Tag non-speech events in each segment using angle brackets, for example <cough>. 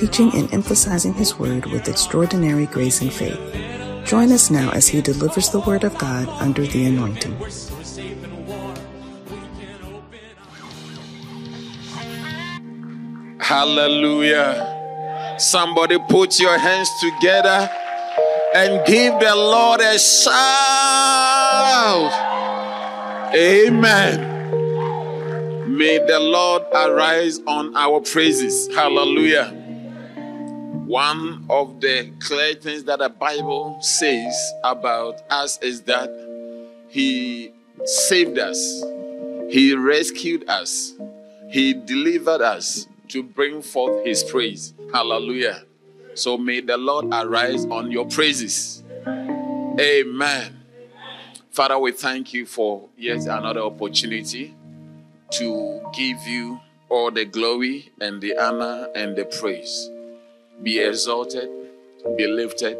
teaching and emphasizing his word with extraordinary grace and faith. Join us now as he delivers the word of God under the anointing. Hallelujah. Somebody put your hands together and give the Lord a shout. Amen. May the Lord arise on our praises. Hallelujah. One of the clear things that the Bible says about us is that He saved us, He rescued us, He delivered us to bring forth His praise. Hallelujah. So may the Lord arise on your praises. Amen. Father, we thank you for yet another opportunity to give you all the glory and the honor and the praise. Be exalted, be lifted.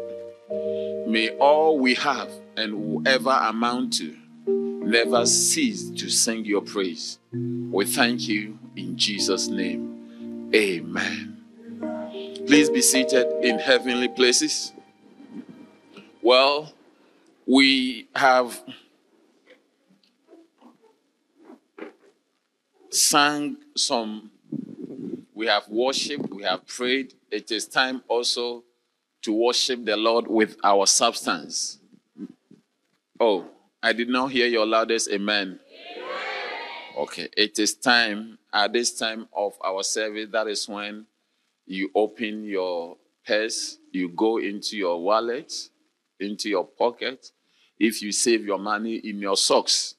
May all we have and will ever amount to never cease to sing your praise. We thank you in Jesus' name. Amen. Please be seated in heavenly places. Well, we have sang some, we have worshiped, we have prayed. It is time also to worship the Lord with our substance. Oh, I did not hear your loudest amen. amen. Okay, it is time, at this time of our service, that is when you open your purse, you go into your wallet, into your pocket. If you save your money in your socks,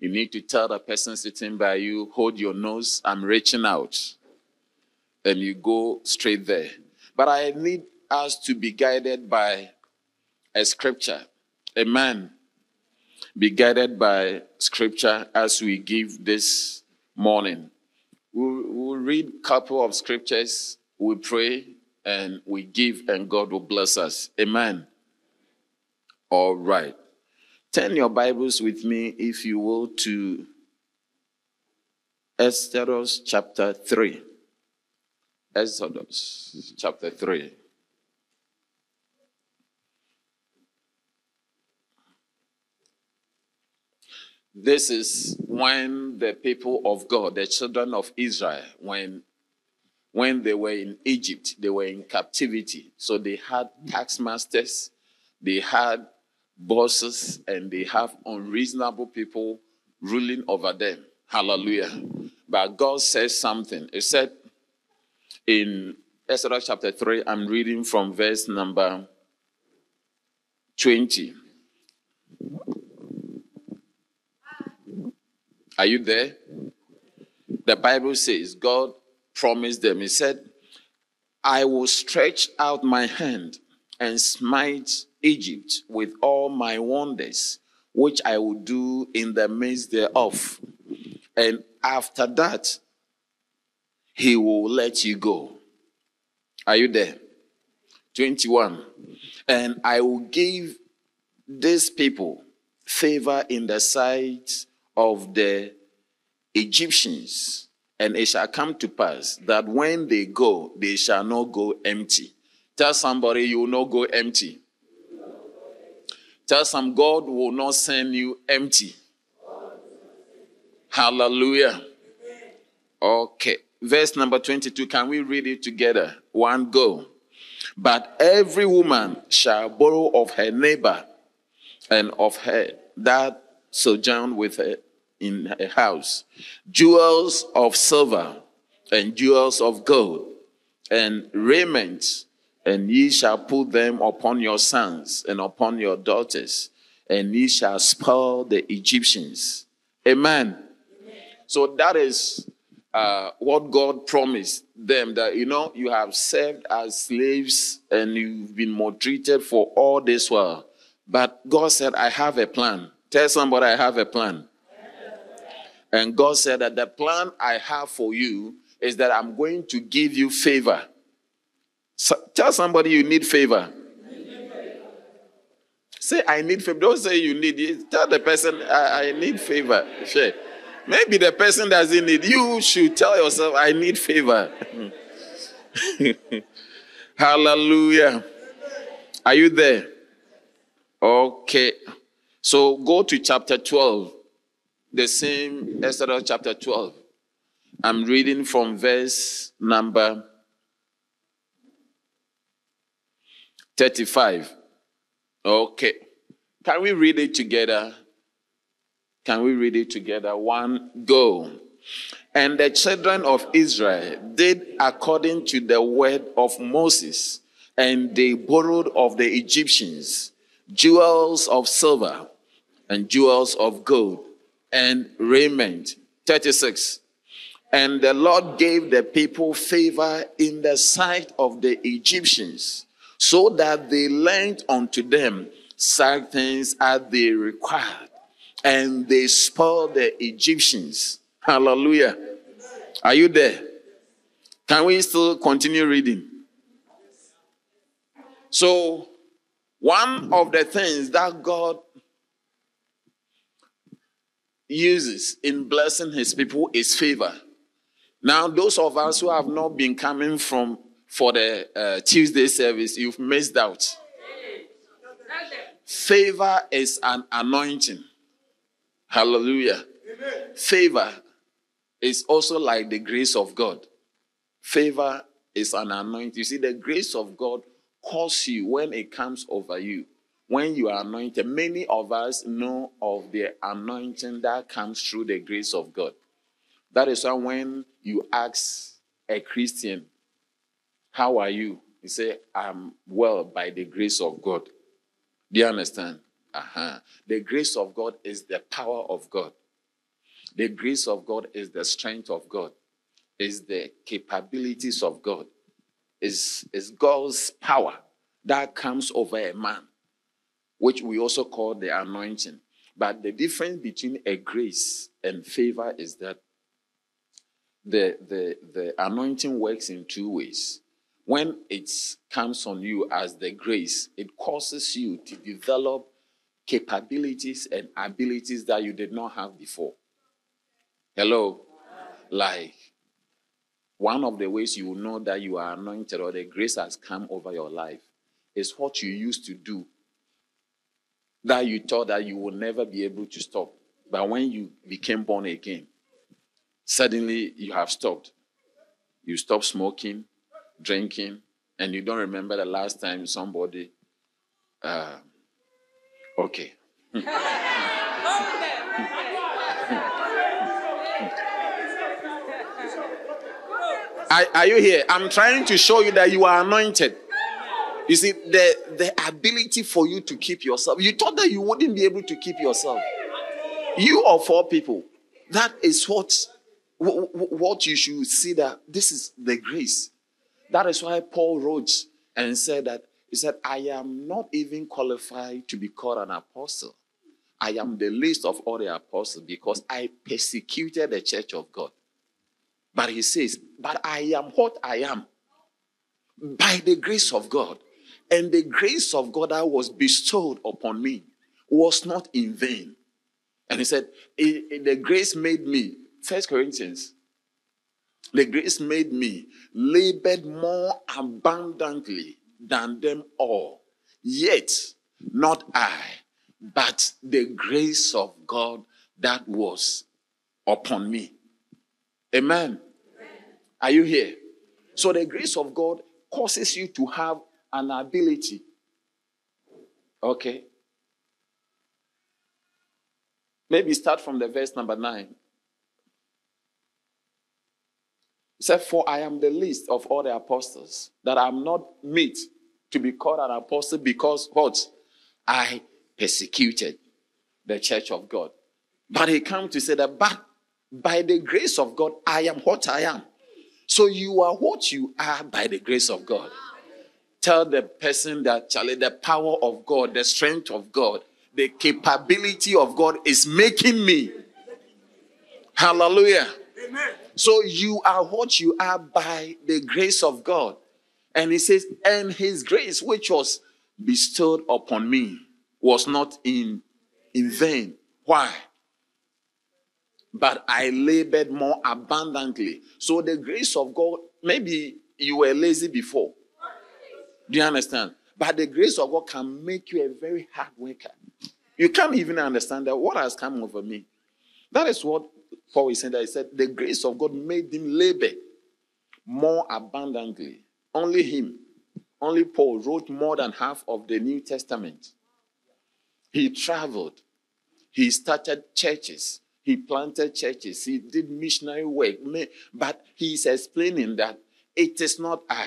you need to tell the person sitting by you, hold your nose, I'm reaching out. And you go straight there. But I need us to be guided by a scripture. Amen. Be guided by scripture as we give this morning. We'll, we'll read a couple of scriptures, we pray, and we give, and God will bless us. Amen. All right. Turn your Bibles with me, if you will, to Exodus chapter 3. Exodus chapter 3. This is when the people of God, the children of Israel, when when they were in Egypt, they were in captivity. So they had tax masters, they had bosses and they have unreasonable people ruling over them. Hallelujah. But God says something. He said in Exodus chapter 3, I'm reading from verse number 20. Are you there? The Bible says God promised them, He said, I will stretch out my hand and smite Egypt with all my wonders, which I will do in the midst thereof. And after that, he will let you go. Are you there? 21. And I will give these people favor in the sight of the Egyptians. And it shall come to pass that when they go, they shall not go empty. Tell somebody you will not go empty. Tell some God will not send you empty. Hallelujah. Okay. Verse number 22. Can we read it together? One go. But every woman shall borrow of her neighbor and of her that sojourn with her in her house jewels of silver and jewels of gold and raiment and ye shall put them upon your sons and upon your daughters, and ye shall spoil the Egyptians. Amen. Amen. So that is uh, what God promised them that, you know, you have served as slaves and you've been maltreated for all this while. But God said, I have a plan. Tell somebody, I have a plan. And God said that the plan I have for you is that I'm going to give you favor. So, tell somebody you need favor. Say, I need favor. Don't say you need it. Tell the person, I, I need favor. Sure. Maybe the person doesn't need. You should tell yourself, I need favor. <laughs> Hallelujah. Are you there? Okay. So go to chapter 12. The same Exodus chapter 12. I'm reading from verse number 35. Okay. Can we read it together? Can we read it together? One, go. And the children of Israel did according to the word of Moses, and they borrowed of the Egyptians jewels of silver and jewels of gold and raiment. 36. And the Lord gave the people favor in the sight of the Egyptians, so that they lent unto them such things as they required, and they spoiled the Egyptians. Hallelujah. Are you there? Can we still continue reading? So, one of the things that God uses in blessing his people is favor. Now, those of us who have not been coming from for the uh, Tuesday service, you've missed out. Favor is an anointing. Hallelujah. Amen. Favor is also like the grace of God. Favor is an anointing. You see, the grace of God calls you when it comes over you. When you are anointed, many of us know of the anointing that comes through the grace of God. That is why when you ask a Christian, How are you? He say, I'm well by the grace of God. Do you understand? Uh-huh. The grace of God is the power of God. The grace of God is the strength of God, is the capabilities of God, is, is God's power that comes over a man, which we also call the anointing. But the difference between a grace and favor is that the, the, the anointing works in two ways. When it comes on you as the grace, it causes you to develop capabilities and abilities that you did not have before. Hello? Like, one of the ways you will know that you are anointed or the grace has come over your life is what you used to do that you thought that you will never be able to stop. But when you became born again, Suddenly, you have stopped. You stop smoking, drinking, and you don't remember the last time somebody. Uh, okay. are, are you here? I'm trying to show you that you are anointed. You see, the, the ability for you to keep yourself. You thought that you wouldn't be able to keep yourself. You or four people. That is what what you should see that this is the grace. That is why Paul wrote and said that he said, I am not even qualified to be called an apostle. I am the least of all the apostles because I persecuted the church of God. But he says, But I am what I am by the grace of God. And the grace of God that was bestowed upon me was not in vain. And he said, The grace made me First Corinthians. The grace made me labored more abundantly than them all. Yet, not I, but the grace of God that was upon me. Amen. Amen. Are you here? So, the grace of God causes you to have an ability. Okay. Maybe start from the verse number nine. He said, For I am the least of all the apostles, that I am not meet to be called an apostle because what? I persecuted the church of God. But he came to say that, but by the grace of God, I am what I am. So you are what you are by the grace of God. Tell the person that, Charlie, the power of God, the strength of God, the capability of God is making me. Hallelujah. So you are what you are by the grace of God. And he says, and his grace, which was bestowed upon me, was not in, in vain. Why? But I labored more abundantly. So the grace of God, maybe you were lazy before. Do you understand? But the grace of God can make you a very hard worker. You can't even understand that what has come over me. That is what Paul is saying. That he said the grace of God made him labor more abundantly. Only him, only Paul wrote more than half of the New Testament. He traveled. He started churches. He planted churches. He did missionary work. But he's explaining that it is not I.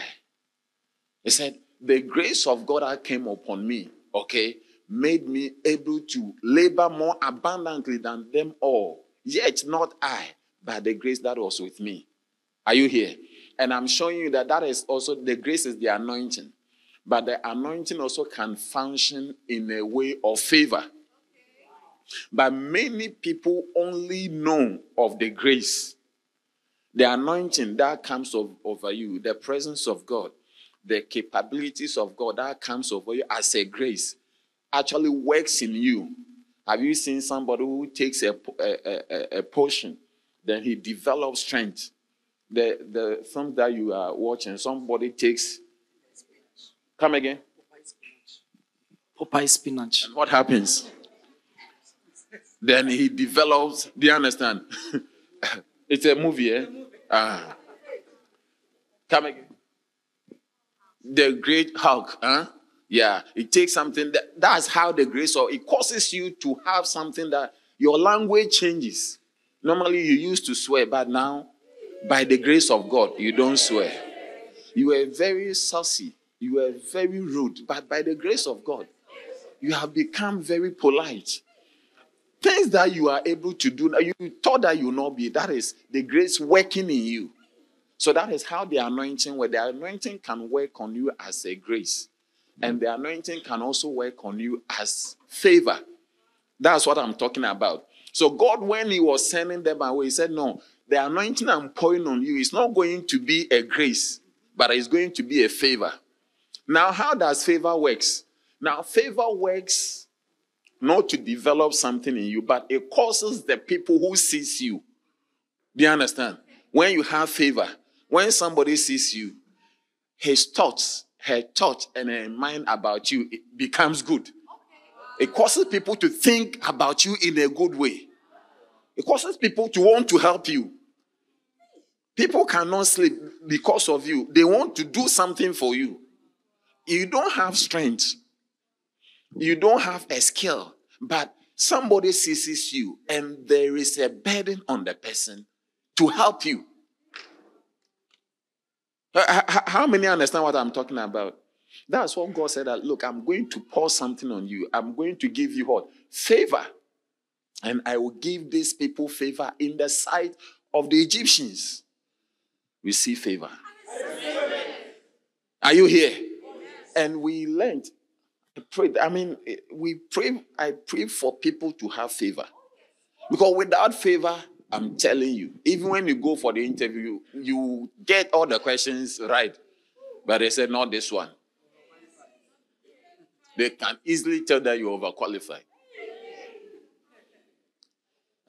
He said, The grace of God that came upon me, okay, made me able to labor more abundantly than them all. Yet not I, but the grace that was with me. Are you here? And I'm showing you that that is also the grace is the anointing. But the anointing also can function in a way of favor. But many people only know of the grace, the anointing that comes over you, the presence of God, the capabilities of God that comes over you as a grace actually works in you. Have you seen somebody who takes a, a, a, a potion, then he develops strength? The, the film that you are watching, somebody takes. Come again? Popeye spinach. And what happens? then he develops. Do you understand? <laughs> it's a movie, eh? Ah. Come again. The great Hulk, huh? Yeah, it takes something that that's how the grace of it causes you to have something that your language changes. Normally you used to swear, but now by the grace of God, you don't swear. You were very saucy, you were very rude, but by the grace of God, you have become very polite. Things that you are able to do, now, you thought that you will not be, that is the grace working in you. So that is how the anointing, where the anointing can work on you as a grace. And mm. the anointing can also work on you as favor. That's what I'm talking about. So, God, when He was sending them away, He said, No, the anointing I'm pouring on you is not going to be a grace, but it's going to be a favor. Now, how does favor works? Now, favor works not to develop something in you, but it causes the people who sees you. Do you understand? When you have favor, when somebody sees you, his thoughts her thought and her mind about you it becomes good. It causes people to think about you in a good way. It causes people to want to help you. People cannot sleep because of you. They want to do something for you. You don't have strength. You don't have a skill, but somebody seizes you and there is a burden on the person to help you. Uh, how many understand what I'm talking about? That's what God said that, look, I'm going to pour something on you. I'm going to give you what? Favor. And I will give these people favor in the sight of the Egyptians. Receive favor. Are you here? And we learned. I prayed. I mean, we pray. I pray for people to have favor. Because without favor, I'm telling you, even when you go for the interview, you get all the questions right. But they said, not this one. They can easily tell that you're overqualified.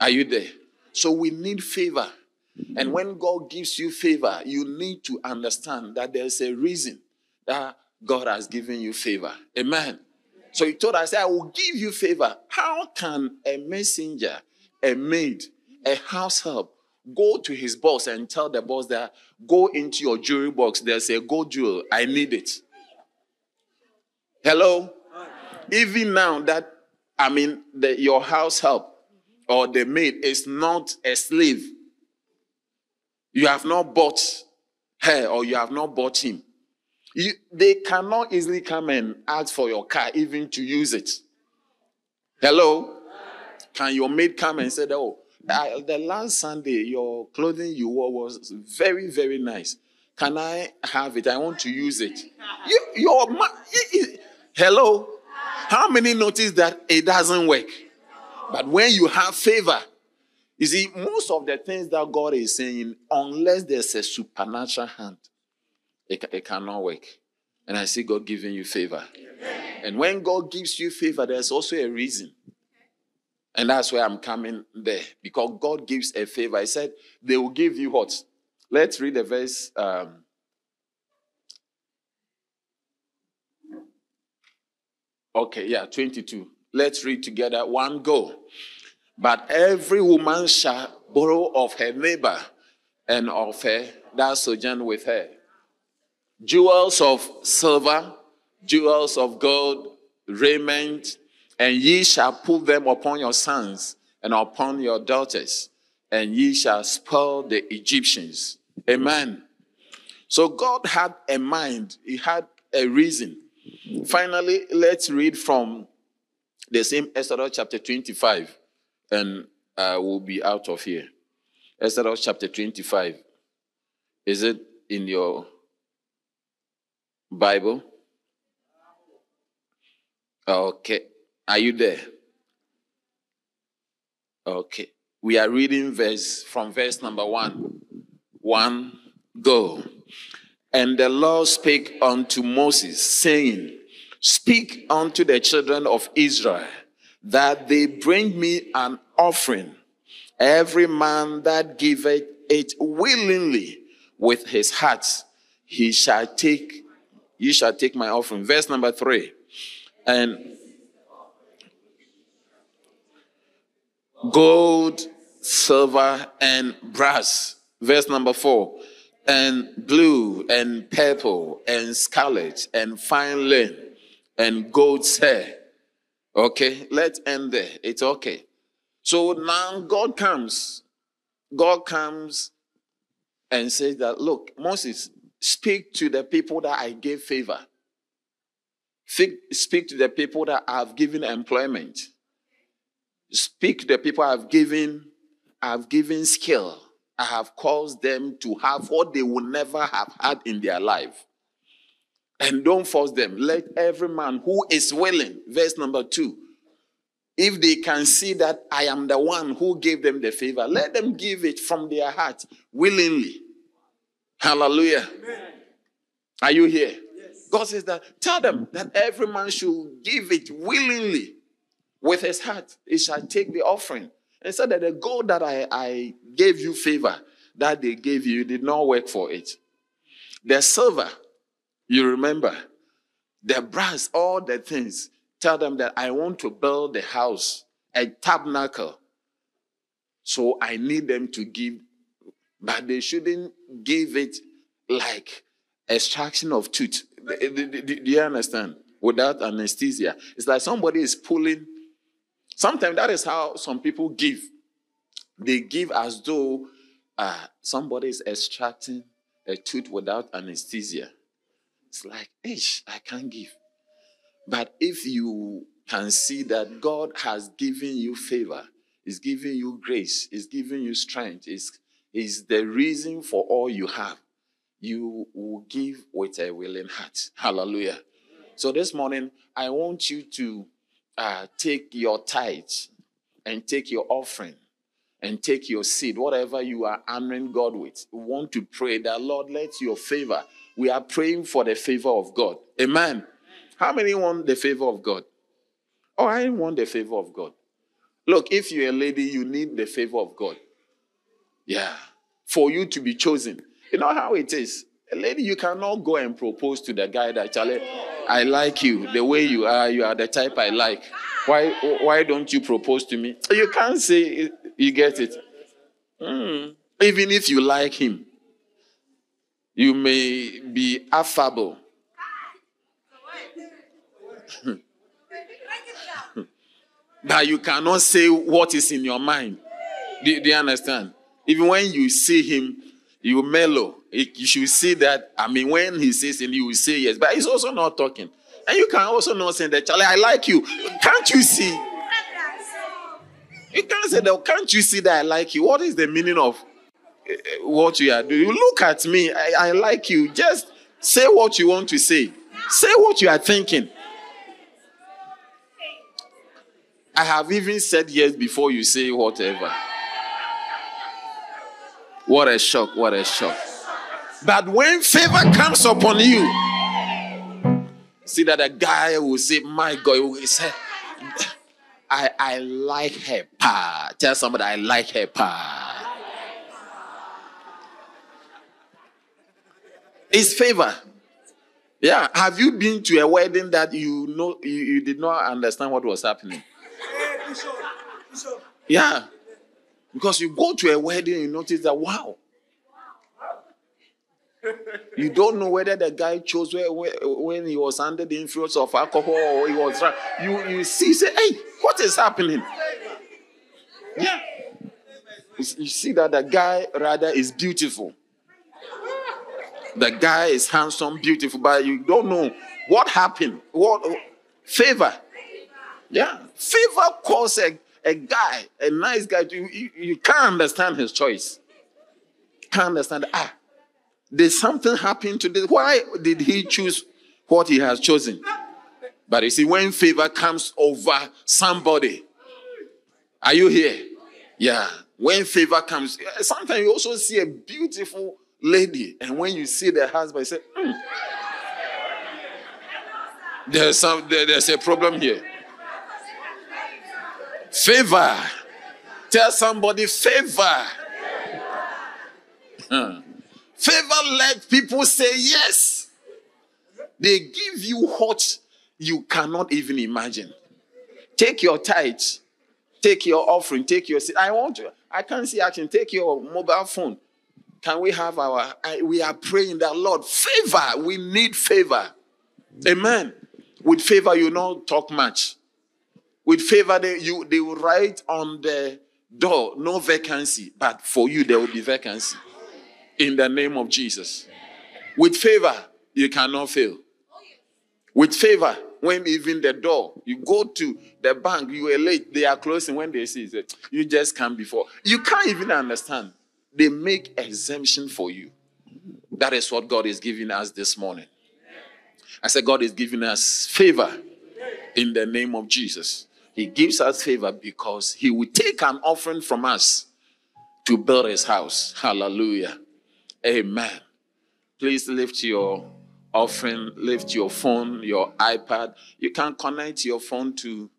Are you there? So we need favor. And when God gives you favor, you need to understand that there's a reason that God has given you favor. Amen. So he told us, I will give you favor. How can a messenger, a maid, a house help. Go to his boss and tell the boss that go into your jewelry box. There's a gold jewel. I need it. Hello? Even now that i mean the, your house help or the maid is not a slave. You have not bought her or you have not bought him. You, they cannot easily come and ask for your car even to use it. Hello? Can your maid come and say oh I, the last Sunday, your clothing you wore was very, very nice. Can I have it? I want to use it. You, your ma- hello. How many notice that it doesn't work? But when you have favor, you see, most of the things that God is saying, unless there's a supernatural hand, it, it cannot work. And I see God giving you favor. And when God gives you favor, there's also a reason. And that's where I'm coming there. Because God gives a favor. I said, they will give you what? Let's read the verse. Um, okay, yeah, 22. Let's read together. One go. But every woman shall borrow of her neighbor and of her that sojourn with her jewels of silver, jewels of gold, raiment, and ye shall put them upon your sons and upon your daughters, and ye shall spoil the Egyptians. Amen. So God had a mind, He had a reason. Finally, let's read from the same Exodus chapter 25, and uh, we'll be out of here. Exodus chapter 25. Is it in your Bible? Okay. Are you there? Okay. We are reading verse from verse number one. One, go. And the Lord spake unto Moses, saying, Speak unto the children of Israel that they bring me an offering. Every man that giveth it willingly with his heart, he shall take, you shall take my offering. Verse number three. And gold, silver, and brass. Verse number four. And blue, and purple, and scarlet, and fine linen, and goat's hair. Okay, let's end there. It's okay. So now God comes. God comes and says that, look, Moses, speak to the people that I gave favor. Speak to the people that I have given employment speak the people I've given, I've given skill. I have caused them to have what they would never have had in their life. And don't force them. Let every man who is willing, verse number two, if they can see that I am the one who gave them the favor, let them give it from their heart willingly. Hallelujah. Amen. Are you here? Yes. God says that tell them that every man should give it willingly with his heart, he shall take the offering. And said that the gold that I, I gave you favor, that they gave you, did not work for it. The silver, you remember, the brass, all the things. Tell them that I want to build the house, a tabernacle. So I need them to give, but they shouldn't give it like extraction of tooth. Do you understand? Without anesthesia. It's like somebody is pulling Sometimes that is how some people give. They give as though uh, somebody is extracting a tooth without anesthesia. It's like, ish, I can't give. But if you can see that God has given you favor, is giving you grace, is giving you strength, is, is the reason for all you have, you will give with a willing heart. Hallelujah. So this morning, I want you to uh, take your tithes and take your offering and take your seed, whatever you are honoring God with. We want to pray that, Lord, let your favor. We are praying for the favor of God. Amen. How many want the favor of God? Oh, I want the favor of God. Look, if you're a lady, you need the favor of God. Yeah. For you to be chosen. You know how it is. A lady, you cannot go and propose to the guy that, Charlie, I like you the way you are. You are the type I like. Why, why don't you propose to me? You can't say you get it. Mm. Even if you like him, you may be affable. <laughs> but you cannot say what is in your mind. Do, do you understand? Even when you see him, you mellow. You should see that. I mean, when he says and you will say yes, but he's also not talking. And you can also not say that, Charlie, I like you. Can't you see? You can't say that. Can't you see that I like you? What is the meaning of uh, what you are doing? Look at me. I, I like you. Just say what you want to say. Say what you are thinking. I have even said yes before you say whatever. What a shock! What a shock! But when favor comes upon you, see that a guy will say, My God, he will say, I, I like her pa. Tell somebody I like her pa. It's favor. Yeah. Have you been to a wedding that you know you, you did not understand what was happening? Yeah. Because you go to a wedding, you notice that wow, you don't know whether the guy chose where, where, when he was under the influence of alcohol or he was drunk. You, you see, say, hey, what is happening? Yeah. You see that the guy rather is beautiful. The guy is handsome, beautiful, but you don't know what happened. What favor? Yeah, favor calls a, a guy, a nice guy. You, you, you can't understand his choice. Can't understand. Ah, did something happen to this? Why did he choose what he has chosen? But you see, when favor comes over somebody, are you here? Yeah. When favor comes, sometimes you also see a beautiful lady, and when you see the husband, you say, mm, there's some there, there's a problem here. Favor. Tell somebody favor. Huh. <laughs> Favor let people say yes. They give you what you cannot even imagine. Take your tithe, take your offering, take your. I want to. I can't see action. Take your mobile phone. Can we have our? I, we are praying that Lord favor. We need favor. Amen. With favor, you don't talk much. With favor, they, you they will write on the door no vacancy, but for you there will be vacancy in the name of Jesus. With favor, you cannot fail. With favor, when even the door, you go to the bank, you are late, they are closing when they see it. You just come before. You can't even understand. They make exemption for you. That is what God is giving us this morning. I said, God is giving us favor in the name of Jesus. He gives us favor because He will take an offering from us to build His house. Hallelujah. Amen. Please lift your offering, lift your phone, your iPad. You can connect your phone to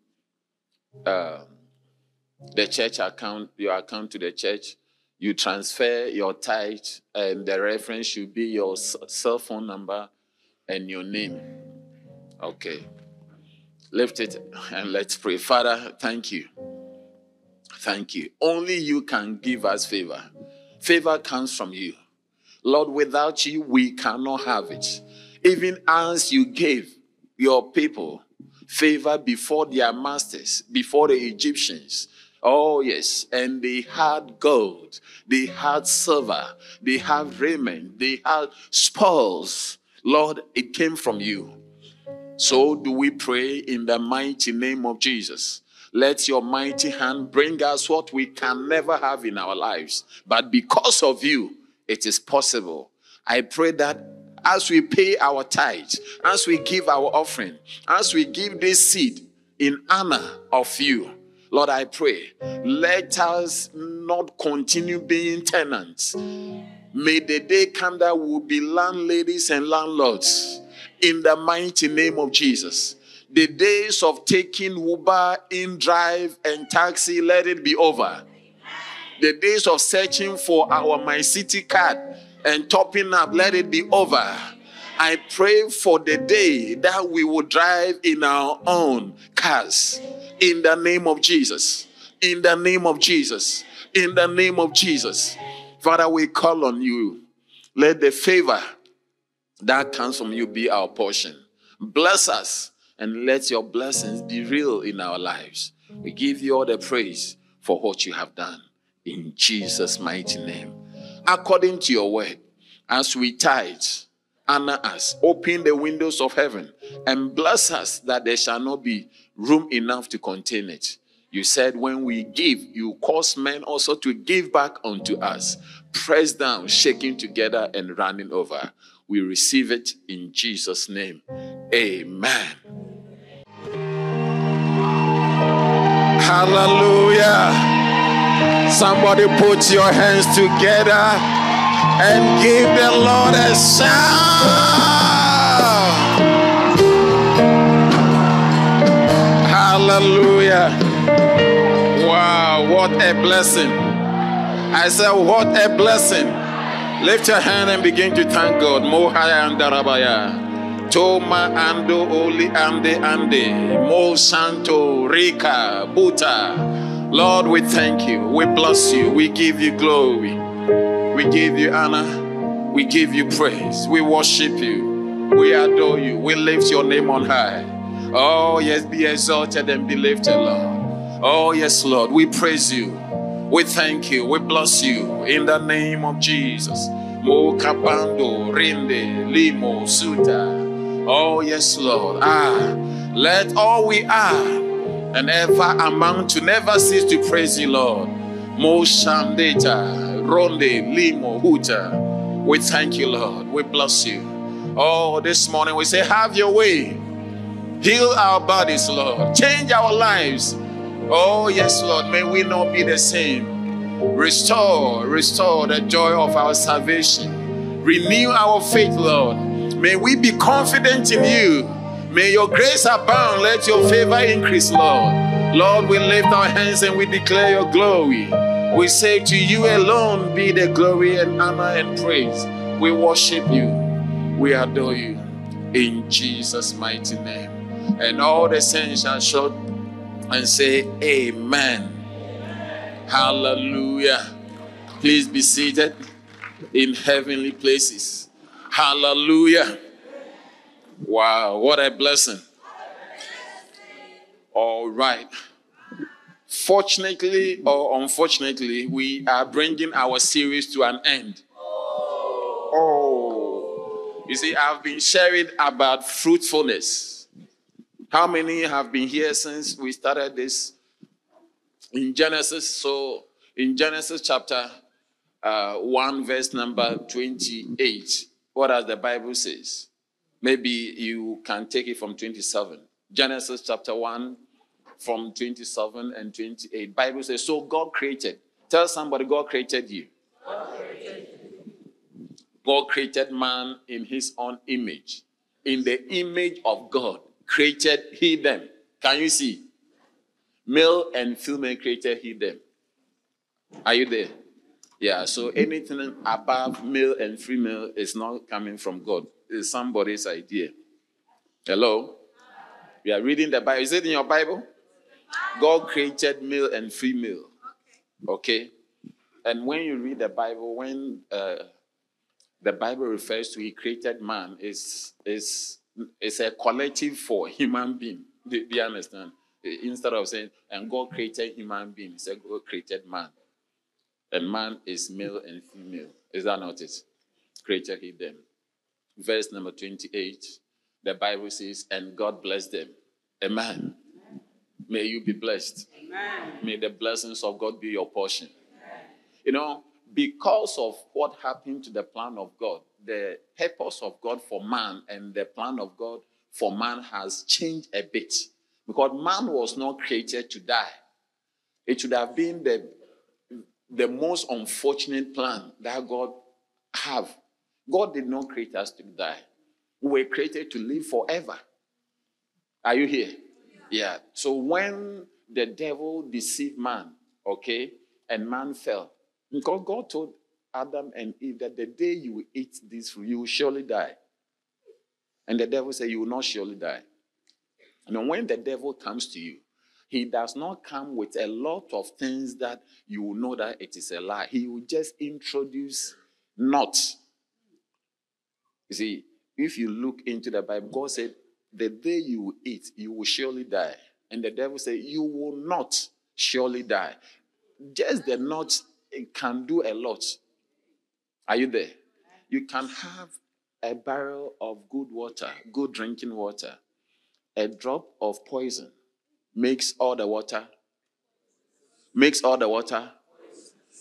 uh, the church account, your account to the church. You transfer your tithe, and the reference should be your cell phone number and your name. Okay. Lift it and let's pray. Father, thank you. Thank you. Only you can give us favor. Favor comes from you. Lord, without you, we cannot have it. Even as you gave your people favor before their masters, before the Egyptians. Oh, yes. And they had gold, they had silver, they had raiment, they had spoils. Lord, it came from you. So do we pray in the mighty name of Jesus. Let your mighty hand bring us what we can never have in our lives. But because of you, it is possible. I pray that as we pay our tithes, as we give our offering, as we give this seed in honor of you, Lord, I pray, let us not continue being tenants. May the day come that we'll be landladies and landlords in the mighty name of Jesus. The days of taking Uber, inDrive, and taxi, let it be over the days of searching for our MyCiTi card and topping up, let it be over. I pray for the day that we will drive in our own cars. In the name of Jesus. In the name of Jesus. In the name of Jesus. Father, we call on you. Let the favor that comes from you be our portion. Bless us and let your blessings be real in our lives. We give you all the praise for what you have done in Jesus' mighty name. According to your word, as we tithe, honor us, open the windows of heaven, and bless us that there shall not be room enough to contain it. You said, when we give, you cause men also to give back unto us, pressed down, shaking together, and running over. We receive it in Jesus' name. Amen. Hallelujah. Somebody put your hands together and give the Lord a shout. Hallelujah. Wow, what a blessing. I said, what a blessing. Lift your hand and begin to thank God. Mohaya and Darabaya. Toma ando oli ande ande. Mo santo rika buta. Lord, we thank you. We bless you. We give you glory. We give you honor. We give you praise. We worship you. We adore you. We lift your name on high. Oh, yes, be exalted and be lifted, Lord. Oh, yes, Lord. We praise you. We thank you. We bless you in the name of Jesus. Mo kapando limo suta. Oh, yes, Lord. Ah, let all we are and ever amount to never cease to praise you, Lord. Mo shandeta ronde limo huta. We thank you, Lord. We bless you. Oh, this morning we say, have your way. Heal our bodies, Lord. Change our lives. Oh, yes, Lord. May we not be the same. Restore, restore the joy of our salvation. Renew our faith, Lord. May we be confident in you. May your grace abound. Let your favor increase, Lord. Lord, we lift our hands and we declare your glory. We say to you alone be the glory and honor and praise. We worship you. We adore you. In Jesus' mighty name. And all the saints shall shout and say, Amen. Hallelujah. Please be seated in heavenly places. Hallelujah. Wow, what a blessing. All right. Fortunately or unfortunately, we are bringing our series to an end. Oh, you see, I've been sharing about fruitfulness. How many have been here since we started this in Genesis? So, in Genesis chapter uh, 1, verse number 28, what does the Bible says? Maybe you can take it from 27. Genesis chapter 1, from 27 and 28. Bible says, so God created. Tell somebody, God created you. God created, man in his own image. In the image of God created he them. Can you see? Male and female created he them. Are you there? Yeah, so anything above male and female is not coming from God. It's somebody's idea. Hello? We are reading the Bible. Is it in your Bible? God created male and female. Okay? And when you read the Bible, when uh, the Bible refers to He created man, it's, it's, it's a collective for human being. Do, do you understand? Instead of saying, and God created human being, He said God created man. And man is male and female. Is that not it? Created He them. Verse number 28, the Bible says, and God blessed them. Amen. May you be blessed. Amen. May the blessings of God be your portion. Amen. You know, because of what happened to the plan of God, the purpose of God for man and the plan of God for man has changed a bit. Because man was not created to die. It should have been the, the most unfortunate plan that God have. God did not create us to die. We were created to live forever. Are you here? Yeah. So when the devil deceived man, okay, and man fell, because God told Adam and Eve that the day you eat this fruit, you will surely die. And the devil said, You will not surely die. And when the devil comes to you, he does not come with a lot of things that you will know that it is a lie. He will just introduce not. You see, if you look into the Bible, God said, the day you eat, you will surely die. And the devil said, You will not surely die. Just the not can do a lot. Are you there? You can have a barrel of good water, good drinking water. A drop of poison makes all the water makes all the water.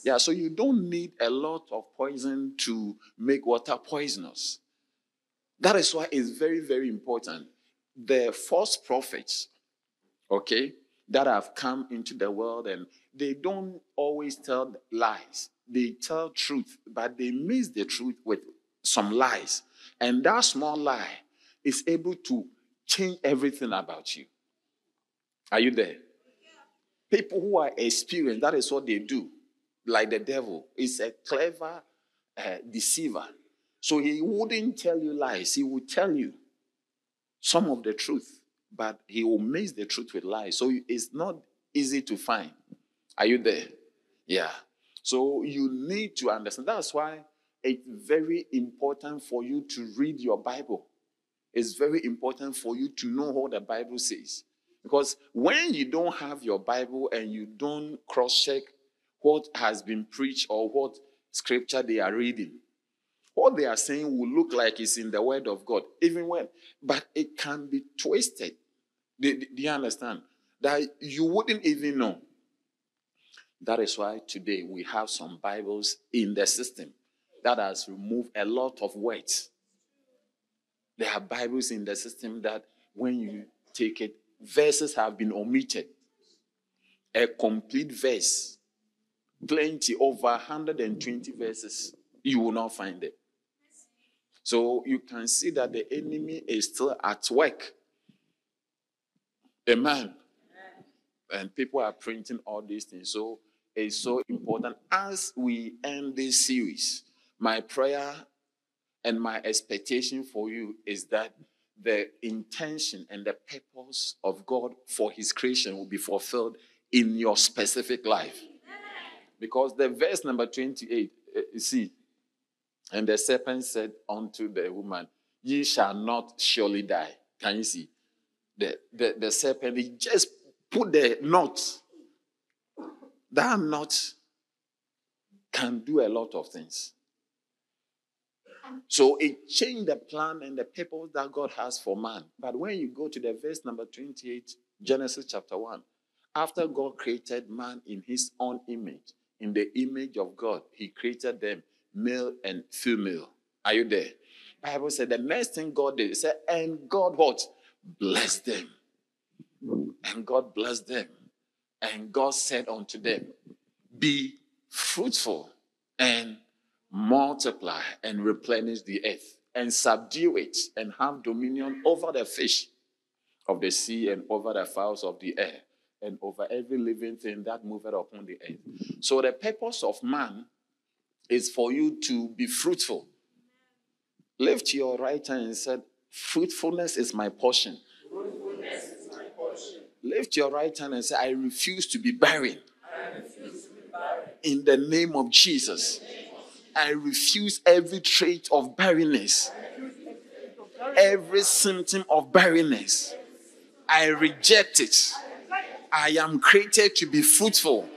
Yeah, so you don't need a lot of poison to make water poisonous. That is why it's very, very important. The false prophets, okay, that have come into the world and they don't always tell lies. They tell truth, but they mix the truth with some lies. And that small lie is able to change everything about you. Are you there? People who are experienced, that is what they do. Like the devil is a clever uh, deceiver. So he wouldn't tell you lies, he would tell you some of the truth, but he will mix the truth with lies. So it's not easy to find. Are you there? Yeah. So you need to understand. That's why it's very important for you to read your Bible. It's very important for you to know what the Bible says. Because when you don't have your Bible and you don't cross check what has been preached or what scripture they are reading, what they are saying will look like it's in the Word of God, even when, but it can be twisted. Do, do you understand? That you wouldn't even know. That is why today we have some Bibles in the system that has removed a lot of words. There are Bibles in the system that when you take it, verses have been omitted. A complete verse, plenty, over 120 verses, you will not find it. So you can see that the enemy is still at work. Amen. And people are printing all these things. So it's so important. As we end this series, my prayer and my expectation for you is that the intention and the purpose of God for his creation will be fulfilled in your specific life. Because the verse number 28, eh, you see, and the serpent said unto the woman, Ye shall not surely die. Can you see? The, the, the serpent, he just put the knot. That knot can do a lot of things. So it changed the plan and the purpose that God has for man. But when you go to the verse number 28, Genesis chapter 1, after God created man in his own image, in the image of God, he created them male and female. Are you there? Bible said the next thing God did, said, and God what? Bless them. And God blessed them. And God said unto them, Be fruitful and multiply and replenish the earth and subdue it and have dominion over the fish of the sea and over the fowls of the air and over every living thing that moveth upon the earth. So the purpose of man is for you to be fruitful. Lift your right hand and said, Fruitfulness is my portion. Is my portion. Lift your right hand and say, I refuse to be barren. In the name of Jesus. I refuse every trait of barrenness, every symptom of barrenness. I reject it. I am created to be fruitful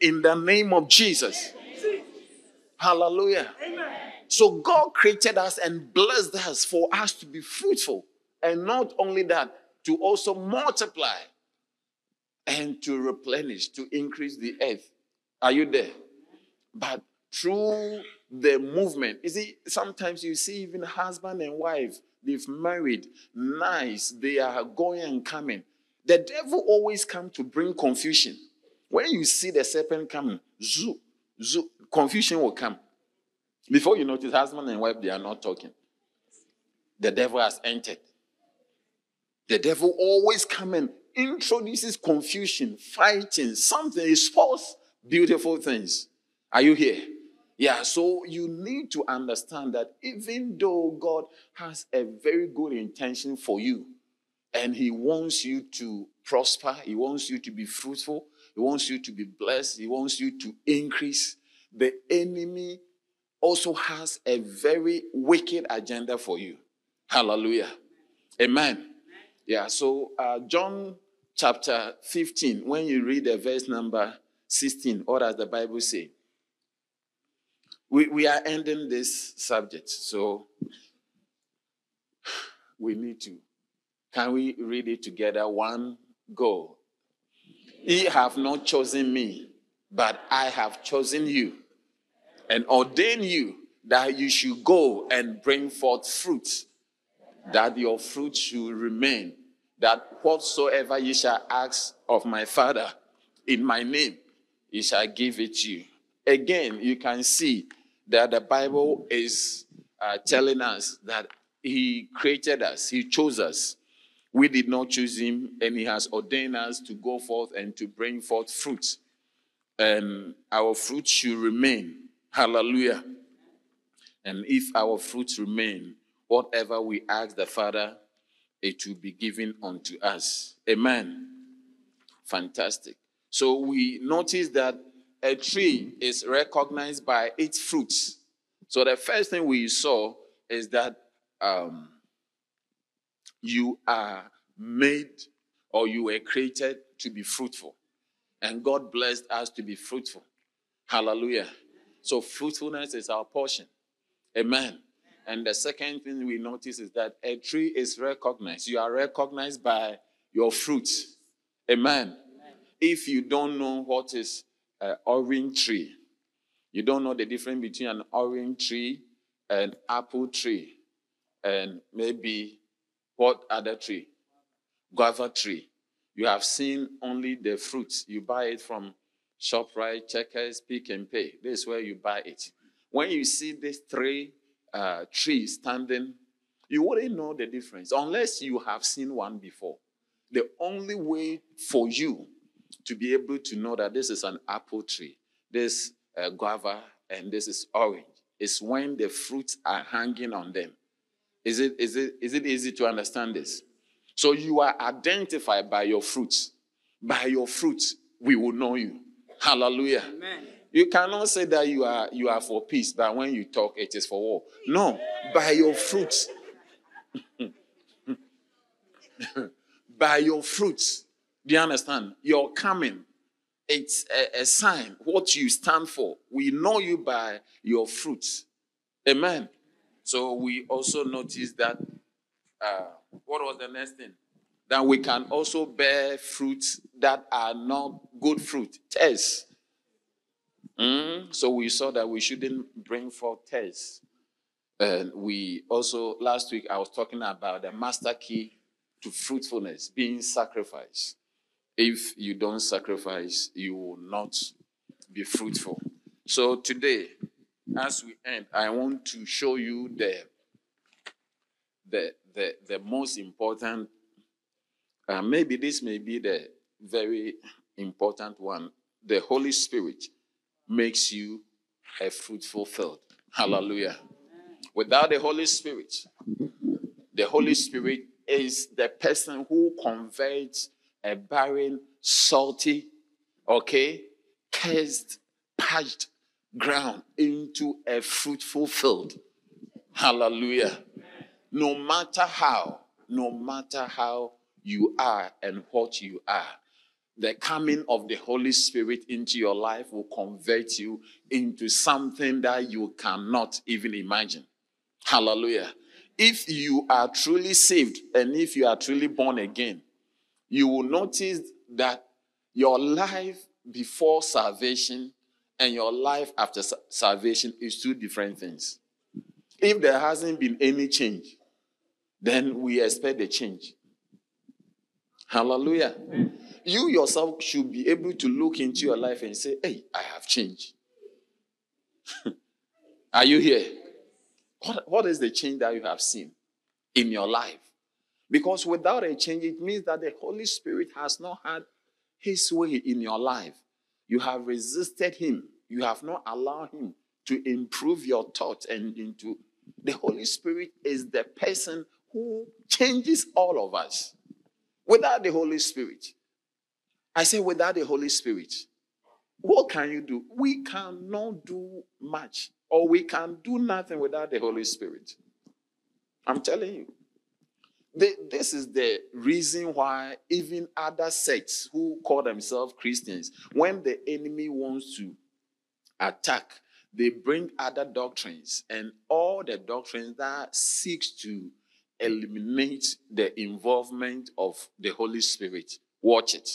in the name of Jesus. Hallelujah. So God created us and blessed us for us to be fruitful. And not only that, to also multiply and to replenish, to increase the earth. Are you there? But through the movement. You see, sometimes you see even husband and wife, they've married, nice, they are going and coming. The devil always come to bring confusion. When you see the serpent coming, zoo, zoo, confusion will come. Before you notice, husband and wife, they are not talking. The devil has entered. The devil always come and introduces confusion, fighting, something. He spoils beautiful things. Are you here? Yeah, so you need to understand that even though God has a very good intention for you and He wants you to prosper, He wants you to be fruitful, He wants you to be blessed, He wants you to increase, the enemy also has a very wicked agenda for you. Hallelujah. Amen. Yeah, so uh, John chapter 15, when you read the verse number 16, what does the Bible say? We, we are ending this subject, so we need to. Can we read it together? One, go. Ye have not chosen me, but I have chosen you and ordained you that you should go and bring forth fruit, that your fruit should remain, that whatsoever ye shall ask of my Father in my name, he shall give it you. Again, you can see that the Bible is uh, telling us that he created us, he chose us. We did not choose him, and he has ordained us to go forth and to bring forth fruit. And our fruit should remain. Hallelujah. And if our fruits remain, whatever we ask the Father, it will be given unto us. Amen. Fantastic. So we notice that a tree is recognized by its fruits. So the first thing we saw is that um, you are made or you were created to be fruitful. And God blessed us to be fruitful. Hallelujah. So fruitfulness is our portion. Amen. And the second thing we notice is that a tree is recognized. You are recognized by your fruit. Amen. If you don't know what is an orange tree, you don't know the difference between an orange tree and apple tree and maybe what other tree? Guava tree. You have seen only the fruits. You buy it from ShopRite, Checkers, Pick n Pay. This is where you buy it. When you see these three uh, trees standing, you wouldn't know the difference unless you have seen one before. The only way for you to be able to know that this is an apple tree, this uh, guava, and this is orange is when the fruits are hanging on them. Is it, is, it, is it easy to understand this? So you are identified by your fruits. By your fruits, we will know you. Hallelujah. Amen. You cannot say that you are you are for peace, but when you talk, it is for war. No, by your fruits. <laughs> by your fruits. Do you understand? Your coming, it's a, a, sign, what you stand for. We know you by your fruits. Amen. So we also notice that, uh, what was the next thing? That we can also bear fruits that are not good fruit, tares. Mm? So we saw that we shouldn't bring forth tares. And we also, last week, I was talking about the master key to fruitfulness being sacrifice. If you don't sacrifice, you will not be fruitful. So today, as we end, I want to show you the the the, the most important. Uh, maybe this may be the very important one. The Holy Spirit makes you a fruitful field. Hallelujah. Without the Holy Spirit, the Holy Spirit is the person who converts a barren, salty, okay, cursed, parched ground into a fruitful field. Hallelujah. No matter how, no matter how you are and what you are, the coming of the Holy Spirit into your life will convert you into something that you cannot even imagine. Hallelujah. If you are truly saved and if you are truly born again, you will notice that your life before salvation and your life after salvation is two different things. If there hasn't been any change, then we expect a change. Hallelujah. You yourself should be able to look into your life and say, Hey, I have changed. <laughs> Are you here? What, what is the change that you have seen in your life? Because without a change, it means that the Holy Spirit has not had his way in your life. You have resisted him. You have not allowed him to improve your thoughts and into the Holy Spirit is the person who changes all of us. Without the Holy Spirit, I say without the Holy Spirit, what can you do? We cannot do much, or we can do nothing without the Holy Spirit. I'm telling you. This is the reason why even other sects who call themselves Christians, when the enemy wants to attack, they bring other doctrines and all the doctrines that seeks to eliminate the involvement of the Holy Spirit. Watch it.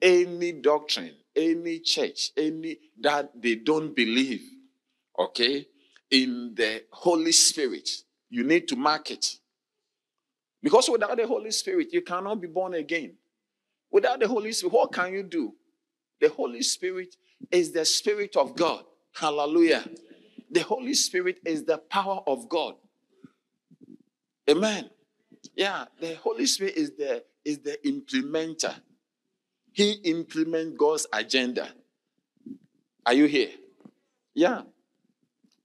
any doctrine, any church, any that they don't believe, okay, in the Holy Spirit, you need to mark it. Because without the Holy Spirit, you cannot be born again. Without the Holy Spirit, what can you do? The Holy Spirit is the Spirit of God. Hallelujah. The Holy Spirit is the power of God. Amen. Yeah, the Holy Spirit is the is the implementer. He implements God's agenda. Are you here? Yeah.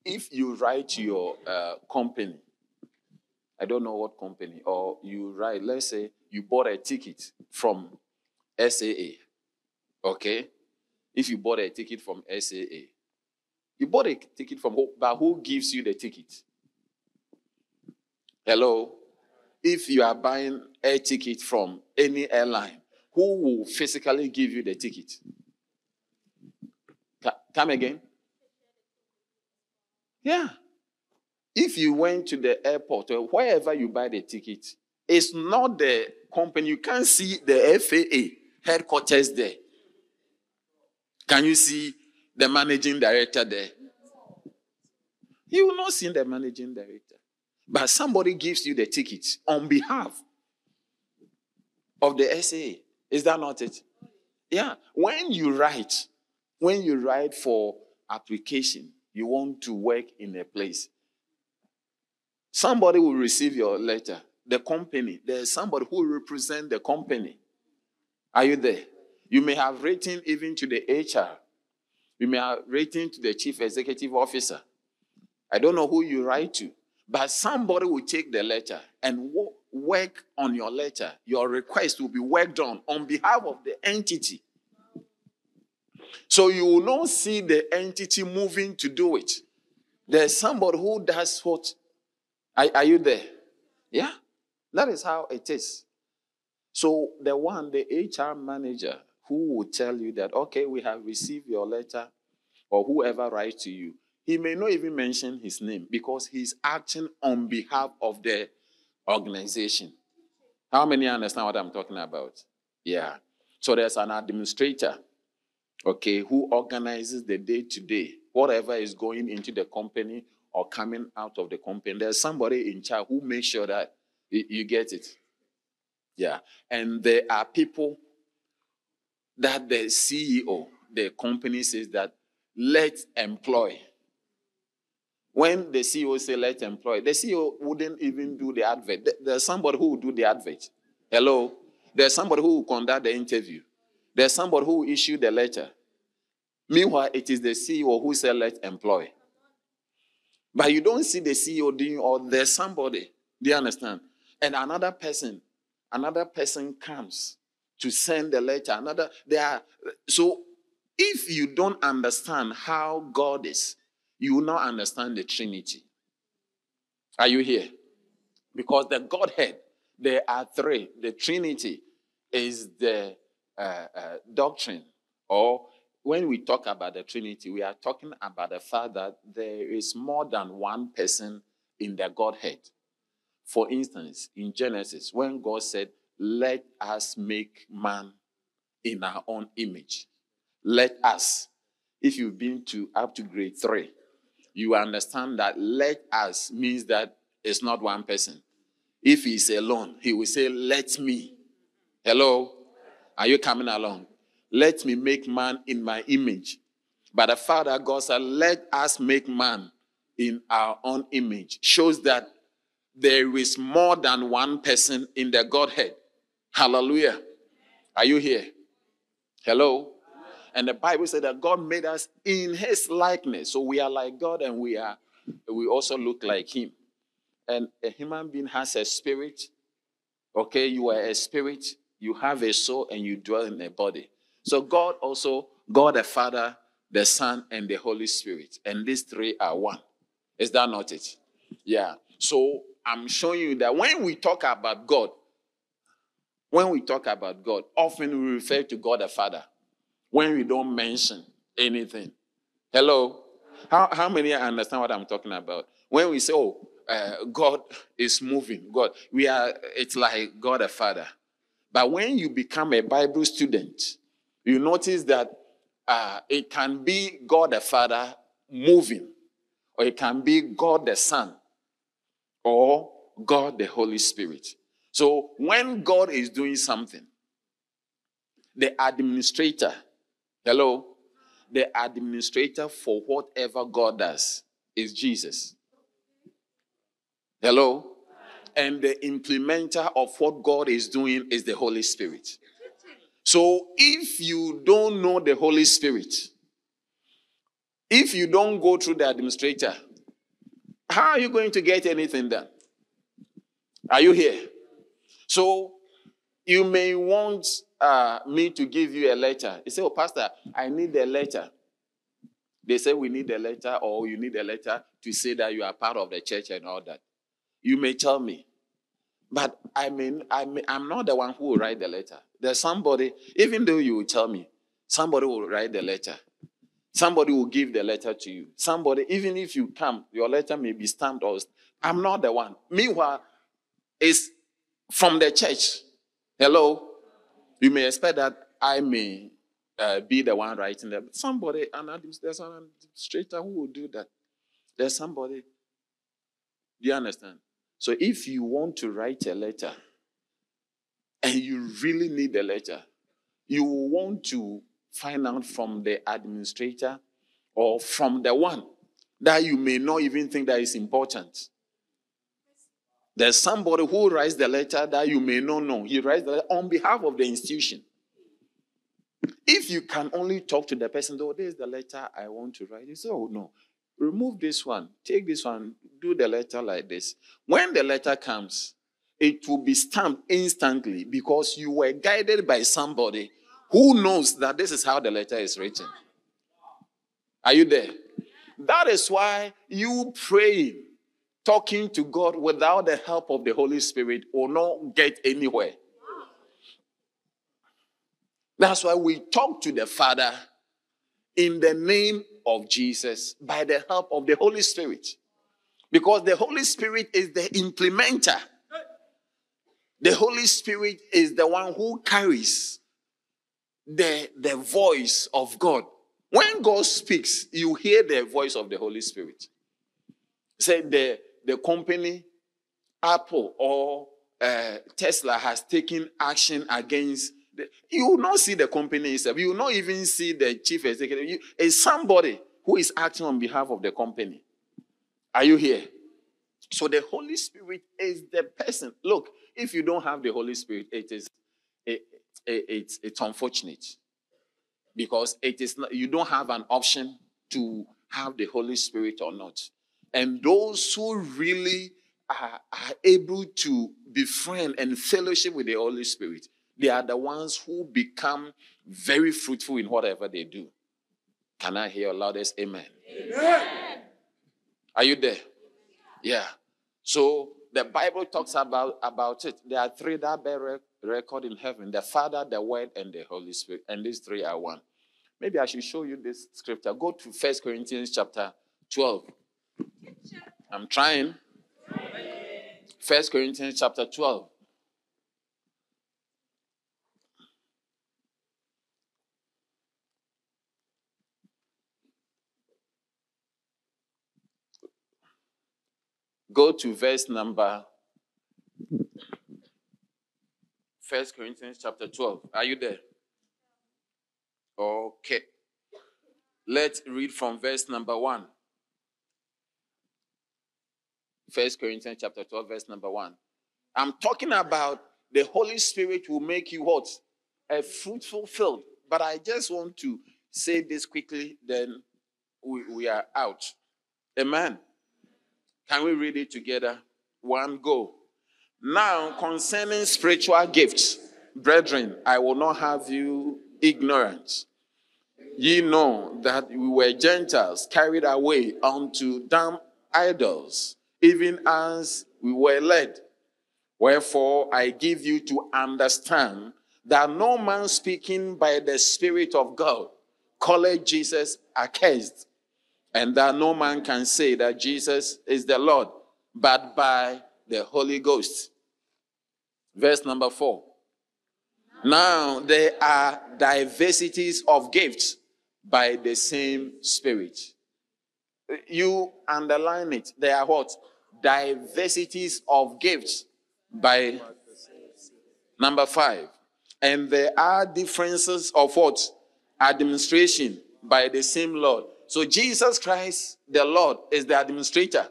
If you write your uh, company, I don't know what company, or you write, let's say you bought a ticket from SAA. Okay? If you bought a ticket from SAA, you bought a ticket from who, but who gives you the ticket? Hello? If you are buying a ticket from any airline, who will physically give you the ticket? Come again? Yeah. If you went to the airport or wherever you buy the ticket, it's not the company. You can't see the SAA headquarters there. Can you see the managing director there? You will not see the managing director. But somebody gives you the ticket on behalf of the SA. Is that not it? Yeah. When you write, when you write for application, you want to work in a place. Somebody will receive your letter. The company. There's somebody who represent the company. Are you there? You may have written even to the HR. You may have written to the chief executive officer. I don't know who you write to, but somebody will take the letter and work on your letter. Your request will be worked on on behalf of the entity. So you will not see the entity moving to do it. There's somebody who does what? Are, are you there? Yeah, that is how it is. So the one, the HR manager, who will tell you that, okay, we have received your letter, or whoever writes to you, he may not even mention his name because he's acting on behalf of the organization. How many understand what I'm talking about? Yeah. So there's an administrator, okay, who organizes the day to day, whatever is going into the company or coming out of the company. There's somebody in charge who makes sure that you get it. Yeah. And there are people that the CEO, the company says that let's employ. When the CEO say let's employ, the CEO wouldn't even do the advert. There's somebody who will do the advert. Hello? There's somebody who will conduct the interview. There's somebody who will issue the letter. Meanwhile, it is the CEO who said let employ. But you don't see the CEO doing, or there's somebody. Do you understand? And another person, another person comes to send the letter. Another, there are, so if you don't understand how God is, you will not understand the Trinity. Are you here? Because the Godhead, there are three. The Trinity is the uh, uh, doctrine, or when we talk about the Trinity, we are talking about the fact that there is more than one person in the Godhead. For instance, in Genesis, when God said, Let us make man in our own image. Let us. If you've been to up to grade three, you understand that let us means that it's not one person. If he's alone, he will say, Let me. Hello? Are you coming along? Let me make man in my image. But the Father God said, Let us make man in our own image. Shows that there is more than one person in the Godhead. Hallelujah. Are you here? Hello? And the Bible said that God made us in his likeness. So we are like God and we are we also look like him. And a human being has a spirit. Okay, you are a spirit, you have a soul, and you dwell in a body. So God also, God the Father, the Son, and the Holy Spirit. And these three are one. Is that not it? Yeah. So I'm showing you that when we talk about God, when we talk about God, often we refer to God the Father when we don't mention anything. Hello? How, how many understand what I'm talking about? When we say, oh, uh, God is moving, God, we are, it's like God the Father. But when you become a Bible student, you notice that uh, it can be God the Father moving, or it can be God the Son, or God the Holy Spirit. So when God is doing something, the administrator, hello, the administrator for whatever God does is Jesus. Hello? And the implementer of what God is doing is the Holy Spirit. So if you don't know the Holy Spirit, if you don't go through the administrator, how are you going to get anything done? Are you here? So you may want uh, me to give you a letter. You say, Oh, Pastor, I need a letter. They say we need a letter, or you need a letter to say that you are part of the church and all that. You may tell me. But I mean, I mean, I'm not the one who will write the letter. There's somebody, even though you will tell me, somebody will write the letter. Somebody will give the letter to you. Somebody, even if you come, your letter may be stamped or I'm not the one. Meanwhile, it's from the church. Hello? You may expect that I may uh, be the one writing that. Somebody, an there's an administrator who will do that. There's somebody. Do you understand? So if you want to write a letter and you really need a letter, you want to find out from the administrator or from the one that you may not even think that is important. There's somebody who writes the letter that you may not know. He writes the letter on behalf of the institution. If you can only talk to the person, though, there's the letter I want to write. You say, oh, no. Remove this one. Take this one. Do the letter like this. When the letter comes, it will be stamped instantly because you were guided by somebody who knows that this is how the letter is written. Are you there? That is why you praying, talking to God without the help of the Holy Spirit will not get anywhere. That's why we talk to the Father in the name of Jesus by the help of the Holy Spirit. Because the Holy Spirit is the implementer. The Holy Spirit is the one who carries the, the voice of God. When God speaks, you hear the voice of the Holy Spirit. Say the, the company, Apple or uh, Tesla, has taken action against you will not see the company itself. You will not even see the chief executive. You, it's somebody who is acting on behalf of the company. Are you here? So the Holy Spirit is the person. Look, if you don't have the Holy Spirit, it is it, it, it's it's unfortunate because it is not, you don't have an option to have the Holy Spirit or not. And those who really are, are able to befriend and fellowship with the Holy Spirit, they are the ones who become very fruitful in whatever they do. Can I hear your loudest amen? amen? Are you there? Yeah. So the Bible talks about, about it. There are three that bear record in heaven the Father, the Word, and the Holy Spirit. And these three are one. Maybe I should show you this scripture. Go to First Corinthians chapter 12. I'm trying. First Corinthians chapter 12. Go to verse number First Corinthians chapter 12. Are you there? Okay. Let's read from verse number 1. First Corinthians chapter 12, verse number 1. I'm talking about the Holy Spirit will make you what? A fruitful field. But I just want to say this quickly, then we, we are out. Amen. Can we read it together? One go. Now, concerning spiritual gifts, brethren, I will not have you ignorant. Ye know that we were Gentiles carried away unto damn idols, even as we were led. Wherefore, I give you to understand that no man speaking by the Spirit of God calleth Jesus accursed, and that no man can say that Jesus is the Lord, but by the Holy Ghost. Verse number four. Now, there are diversities of gifts by the same Spirit. You underline it. There are what? Diversities of gifts by number five. And there are differences of what? Administration by the same Lord. So Jesus Christ, the Lord, is the administrator.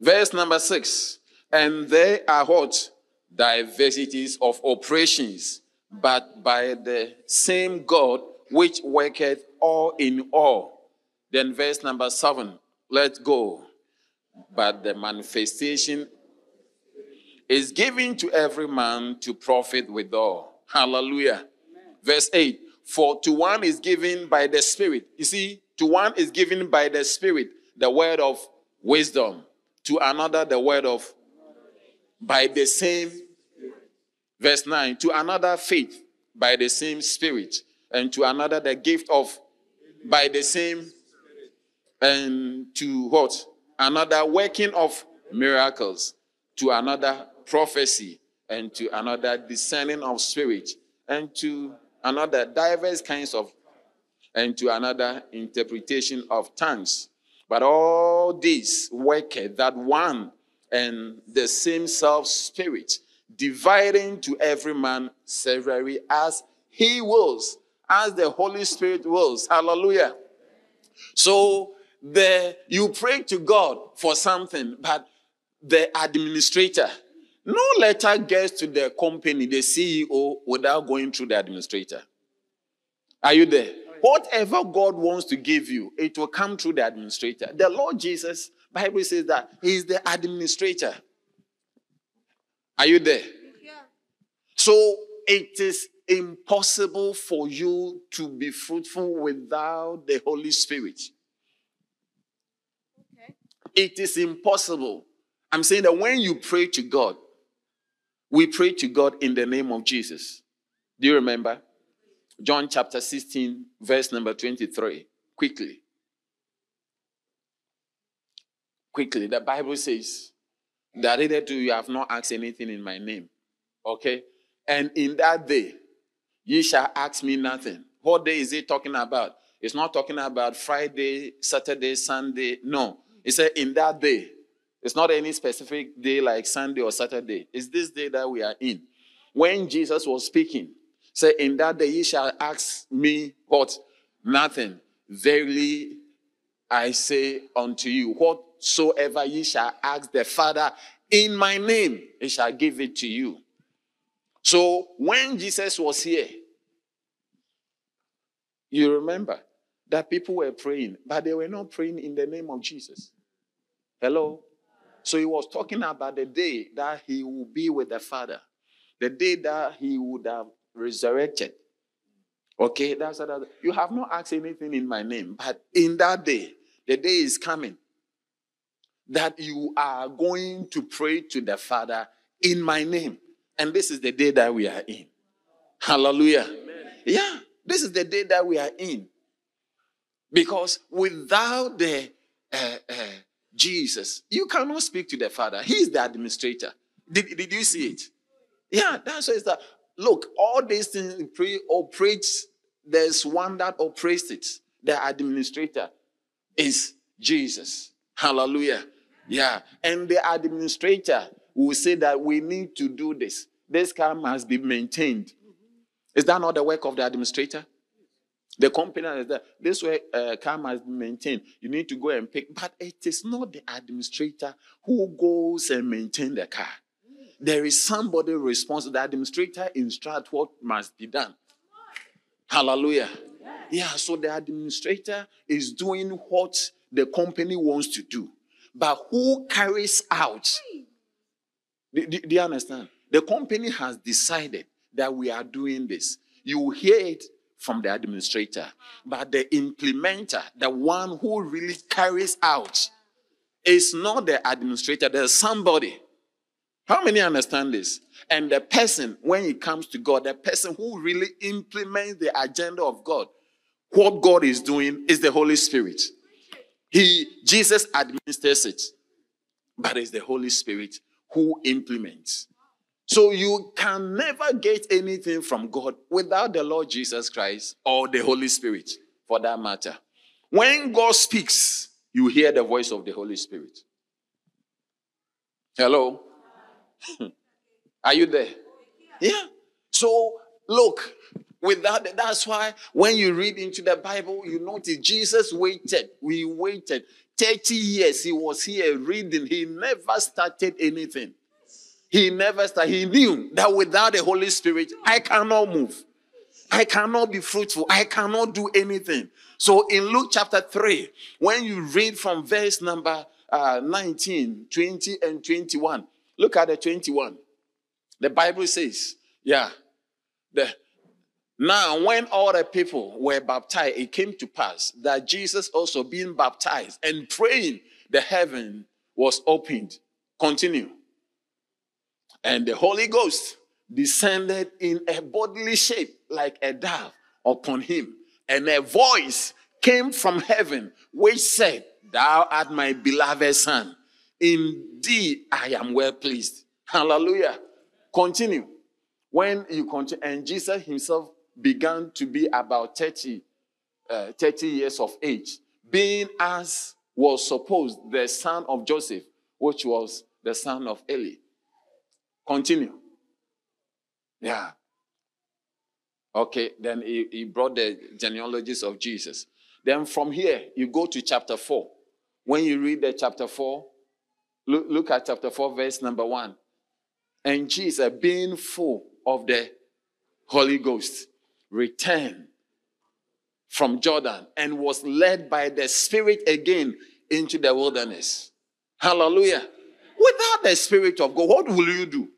Verse number six. And there are what? Diversities of operations, but by the same God which worketh all in all. Then verse number seven. Let's go. But the manifestation is given to every man to profit withal. Hallelujah. Verse 8 For to one is given by the Spirit. You see, to one is given by the Spirit the word of wisdom, to another the word of by the same. Verse 9 To another faith by the same Spirit, and to another the gift of by the same, and to what? Another working of miracles, to another prophecy, and to another discerning of spirit, and to another diverse kinds of, and to another interpretation of tongues. But all these worketh that one and the same self spirit, dividing to every man severally as he wills, as the Holy Spirit wills. Hallelujah. So the you pray to God for something, but the administrator, no letter gets to the company, the CEO, without going through the administrator. Are you there? Whatever God wants to give you, it will come through the administrator. The Lord Jesus, Bible says that He is the administrator. Are you there? Yeah. So it is impossible for you to be fruitful without the Holy Spirit. Okay. It is impossible. I'm saying that when you pray to God, we pray to God in the name of Jesus. Do you remember? John chapter 16, verse number 23. Quickly. Quickly. The Bible says that either you have not asked anything in my name. Okay? And in that day, ye shall ask me nothing. What day is it talking about? It's not talking about Friday, Saturday, Sunday. No. It said in that day. It's not any specific day like Sunday or Saturday. It's this day that we are in. When Jesus was speaking, say, In that day ye shall ask me what? Nothing. Verily I say unto you, whatsoever ye shall ask the Father in my name, he shall give it to you. So when Jesus was here, you remember that people were praying, but they were not praying in the name of Jesus. Hello? So he was talking about the day that he will be with the Father, the day that he would have resurrected. Okay, that's that. You have not asked anything in my name, but in that day, the day is coming that you are going to pray to the Father in my name. And this is the day that we are in. Hallelujah. Amen. Yeah, this is the day that we are in. Because without the uh, uh, Jesus. You cannot speak to the Father. He's the administrator. Did, did you see it? Yeah, that's why it's that. Look, all these things pre operates. There's one that operates it. The administrator is Jesus. Hallelujah. Yeah. And the administrator will say that we need to do this. This car must be maintained. Is that not the work of the administrator? The company is that this way uh, car must be maintained. You need to go and pick, but it is not the administrator who goes and maintain the car. There is somebody responsible. The administrator instruct what must be done. Hallelujah. Yeah, so the administrator is doing what the company wants to do. But who carries out? Do, do, do you understand? The company has decided that we are doing this. You hear it from the administrator, but the implementer, the one who really carries out, is not the administrator. There's somebody. How many understand this? And the person, when it comes to God, the person who really implements the agenda of God, what God is doing is the Holy Spirit. He, Jesus administers it, but it's the Holy Spirit who implements. So you can never get anything from God without the Lord Jesus Christ or the Holy Spirit, for that matter. When God speaks, you hear the voice of the Holy Spirit. Hello? <laughs> Are you there? Yeah. So look, without that's why when you read into the Bible, you notice Jesus waited. We waited 30 years. He was here reading. He never started anything. He never started. He knew that without the Holy Spirit, I cannot move. I cannot be fruitful. I cannot do anything. So in Luke chapter 3, when you read from verse number uh, 19, 20, and 21, look at the 21. The Bible says, yeah, the, now when all the people were baptized, it came to pass that Jesus also being baptized and praying, the heaven was opened. Continue. And the Holy Ghost descended in a bodily shape like a dove upon him. And a voice came from heaven which said, Thou art my beloved son. Indeed, I am well pleased. Hallelujah. Continue. When you continue, and Jesus himself began to be about 30, uh, 30 years of age, being as was supposed the son of Joseph, which was the son of Eli. Continue. Yeah. Okay, then he, he brought the genealogies of Jesus. Then from here, you go to chapter 4. When you read the chapter 4, look, look at chapter 4, verse number 1. And Jesus, being full of the Holy Ghost, returned from Jordan and was led by the Spirit again into the wilderness. Hallelujah. Without the Spirit of God, what will you do?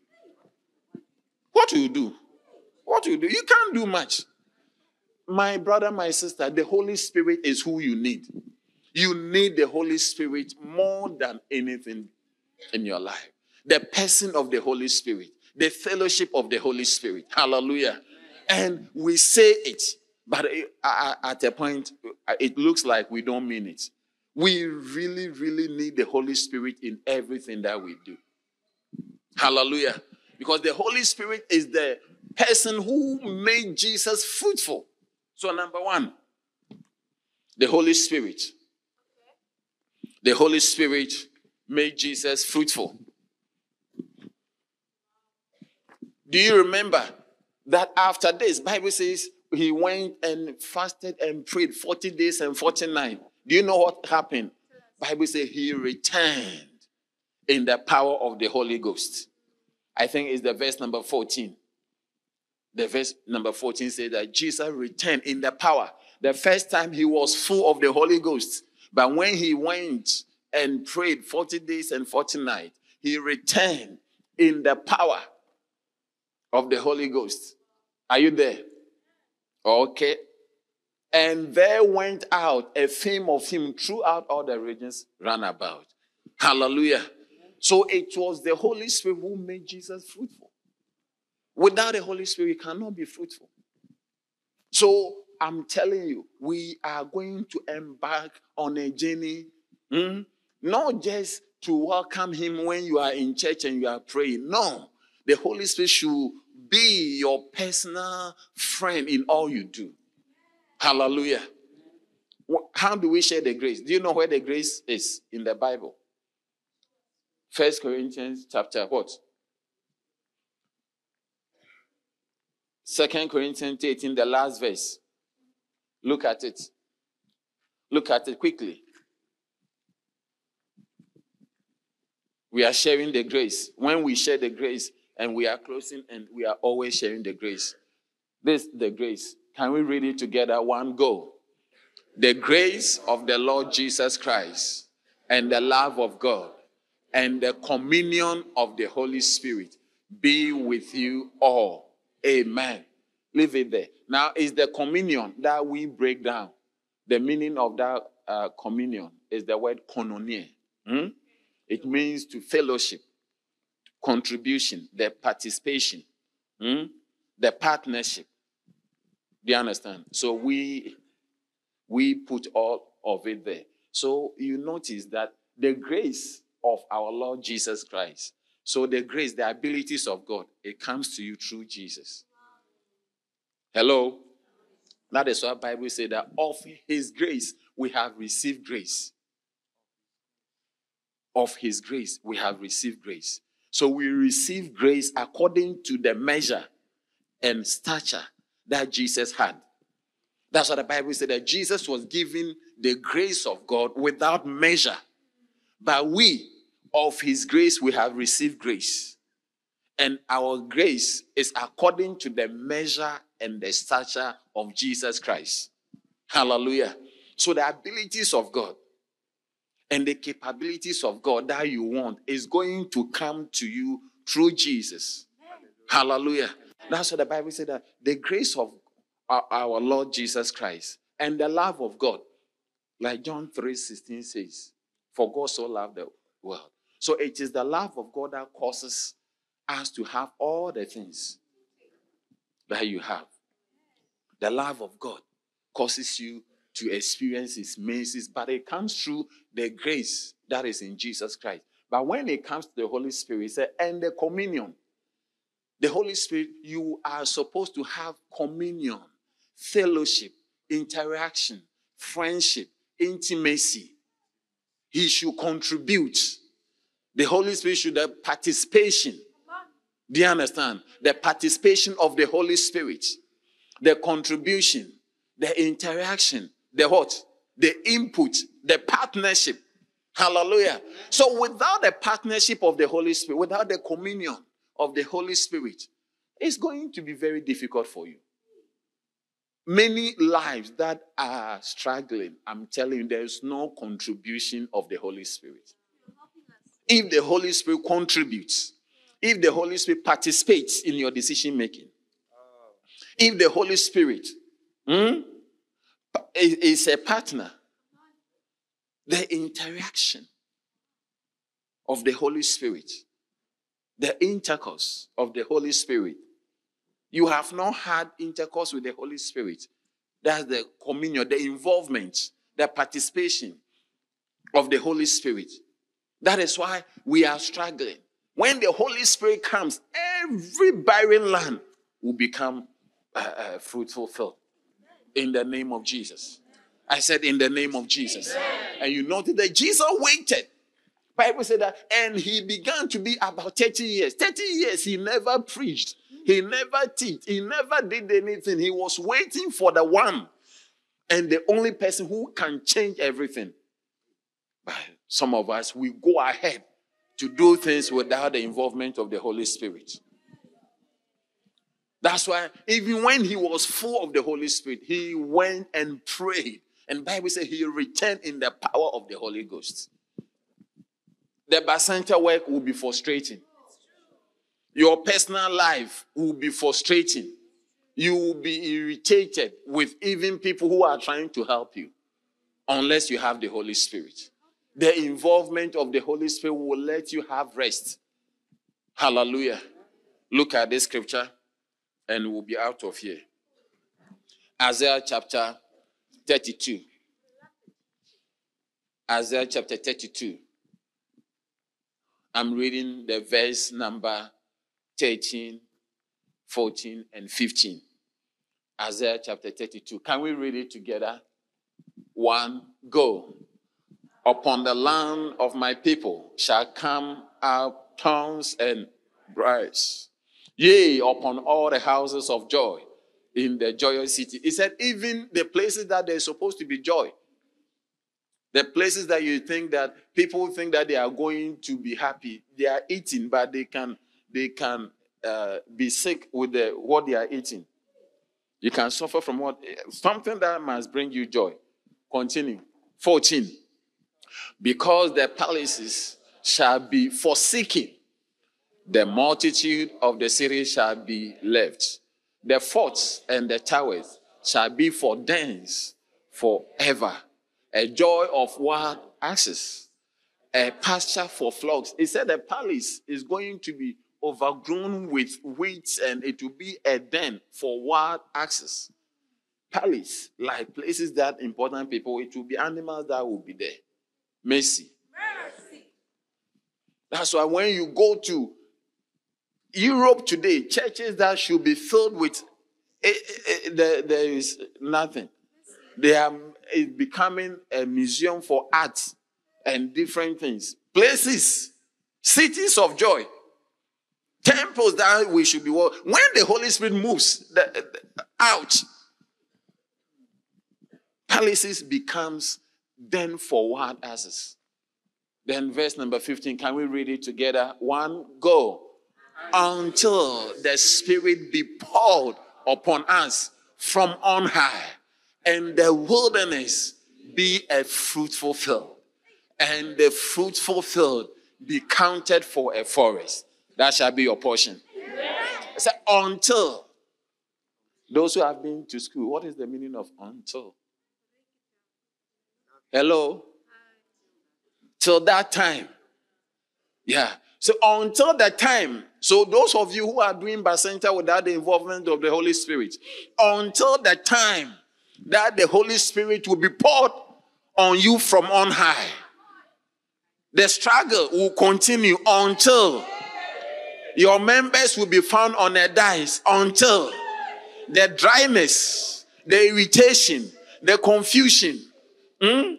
What will you do? What you do? You can't do much. My brother, my sister, the Holy Spirit is who you need. You need the Holy Spirit more than anything in your life. The person of the Holy Spirit, the fellowship of the Holy Spirit. Hallelujah. And we say it, but at a point, it looks like we don't mean it. We really, really need the Holy Spirit in everything that we do. Hallelujah. Because the Holy Spirit is the person who made Jesus fruitful. So, number one, the Holy Spirit. The Holy Spirit made Jesus fruitful. Do you remember that after this, Bible says he went and fasted and prayed 40 days and 49. Do you know what happened? Bible says he returned in the power of the Holy Ghost. I think it's the verse number 14. The verse number 14 says that Jesus returned in the power. The first time he was full of the Holy Ghost. But when he went and prayed 40 days and 40 nights, he returned in the power of the Holy Ghost. Are you there? Okay. And there went out a fame of him throughout all the regions round about. Hallelujah. So it was the Holy Spirit who made Jesus fruitful. Without the Holy Spirit, you cannot be fruitful. So I'm telling you, we are going to embark on a journey, hmm? not just to welcome Him when you are in church and you are praying. No, the Holy Spirit should be your personal friend in all you do. Hallelujah. How do we share the grace? Do you know where the grace is in the Bible? First Corinthians chapter what? Second Corinthians 18, the last verse. Look at it. Look at it quickly. We are sharing the grace. When we share the grace, and we are closing and we are always sharing the grace. This the grace. Can we read it together? One go. The grace of the Lord Jesus Christ and the love of God and the communion of the Holy Spirit be with you all. Amen. Leave it there. Now, is the communion that we break down. The meaning of that uh, communion is the word koinonia. Hmm? It means to fellowship contribution, the participation, hmm? the partnership. Do you understand? So we we put all of it there. So you notice that the grace of our Lord Jesus Christ So the grace, the abilities of God, it comes to you through Jesus. Hello? That is why the Bible says that of his grace we have received grace. Of his grace we have received grace. So we receive grace according to the measure and stature that Jesus had. That's what the Bible said that Jesus was given the grace of God without measure. But we, of his grace, we have received grace. And our grace is according to the measure and the stature of Jesus Christ. Hallelujah. So the abilities of God and the capabilities of God that you want is going to come to you through Jesus. Hallelujah. That's what the Bible said that the grace of our Lord Jesus Christ and the love of God, like John 3 16 says, For God so loved the world. So it is the love of God that causes us to have all the things that you have. The love of God causes you to experience His mercies, but it comes through the grace that is in Jesus Christ. But when it comes to the Holy Spirit, said, and the communion, the Holy Spirit, you are supposed to have communion, fellowship, interaction, friendship, intimacy. He should contribute. The Holy Spirit should have participation. Do you understand? The participation of the Holy Spirit, the contribution, the interaction, the what? The input, the partnership. Hallelujah. So without the partnership of the Holy Spirit, without the communion of the Holy Spirit, it's going to be very difficult for you. Many lives that are struggling, I'm telling you, there's no contribution of the Holy Spirit. If the Holy Spirit contributes, if the Holy Spirit participates in your decision making, if the Holy Spirit hmm, is a partner, the interaction of the Holy Spirit, the intercourse of the Holy Spirit. You have not had intercourse with the Holy Spirit. That's the communion, the involvement, the participation of the Holy Spirit. That is why we are struggling. When the Holy Spirit comes, every barren land will become uh, uh, fruitful field. In the name of Jesus. I said, in the name of Jesus. And you notice that Jesus waited. Bible said that, and he began to be about 30 years. 30 years, he never preached. He never taught. He never did anything. He was waiting for the one and the only person who can change everything. But some of us, we go ahead to do things without the involvement of the Holy Spirit. That's why even when he was full of the Holy Spirit, he went and prayed. And Bible says he returned in the power of the Holy Ghost. The bacenta work will be frustrating. Your personal life will be frustrating. You will be irritated with even people who are trying to help you unless you have the Holy Spirit the involvement of the Holy Spirit will let you have rest. Hallelujah. Look at this scripture and we'll be out of here. Isaiah chapter 32. Isaiah chapter 32. I'm reading the verse number 13, 14, and 15. Isaiah chapter 32. Can we read it together? One, go. Upon the land of my people shall come out tongues and brides. Yea, upon all the houses of joy in the joyous city. He said, even the places that they're supposed to be joy, the places that you think that people think that they are going to be happy, they are eating, but they can they can uh, be sick with the what they are eating. You can suffer from what something that must bring you joy. Continue. 14 because the palaces shall be forsaken, the multitude of the city shall be left. The forts and the towers shall be for dens forever. A joy of wild asses, a pasture for flocks. He said the palace is going to be overgrown with weeds and it will be a den for wild asses. Palace, like places that important people, it will be animals that will be there. Mercy. Mercy. That's why when you go to Europe today, churches that should be filled with, eh, eh, eh, there, there is nothing. They are it's becoming a museum for art and different things. Places, cities of joy, temples that we should be. When the Holy Spirit moves the, the, out, palaces becomes then forward asses. Then verse number 15, can we read it together? One, go. Until the Spirit be poured upon us from on high, and the wilderness be a fruitful field, and the fruitful field be counted for a forest. That shall be your portion. I Say, until. Those who have been to school, what is the meaning of until? Hello? Till that time. Yeah. So until that time, so those of you who are doing Bacenta without the involvement of the Holy Spirit, until the time that the Holy Spirit will be poured on you from on high, the struggle will continue until your members will be found on a dice, until the dryness, the irritation, the confusion, hmm,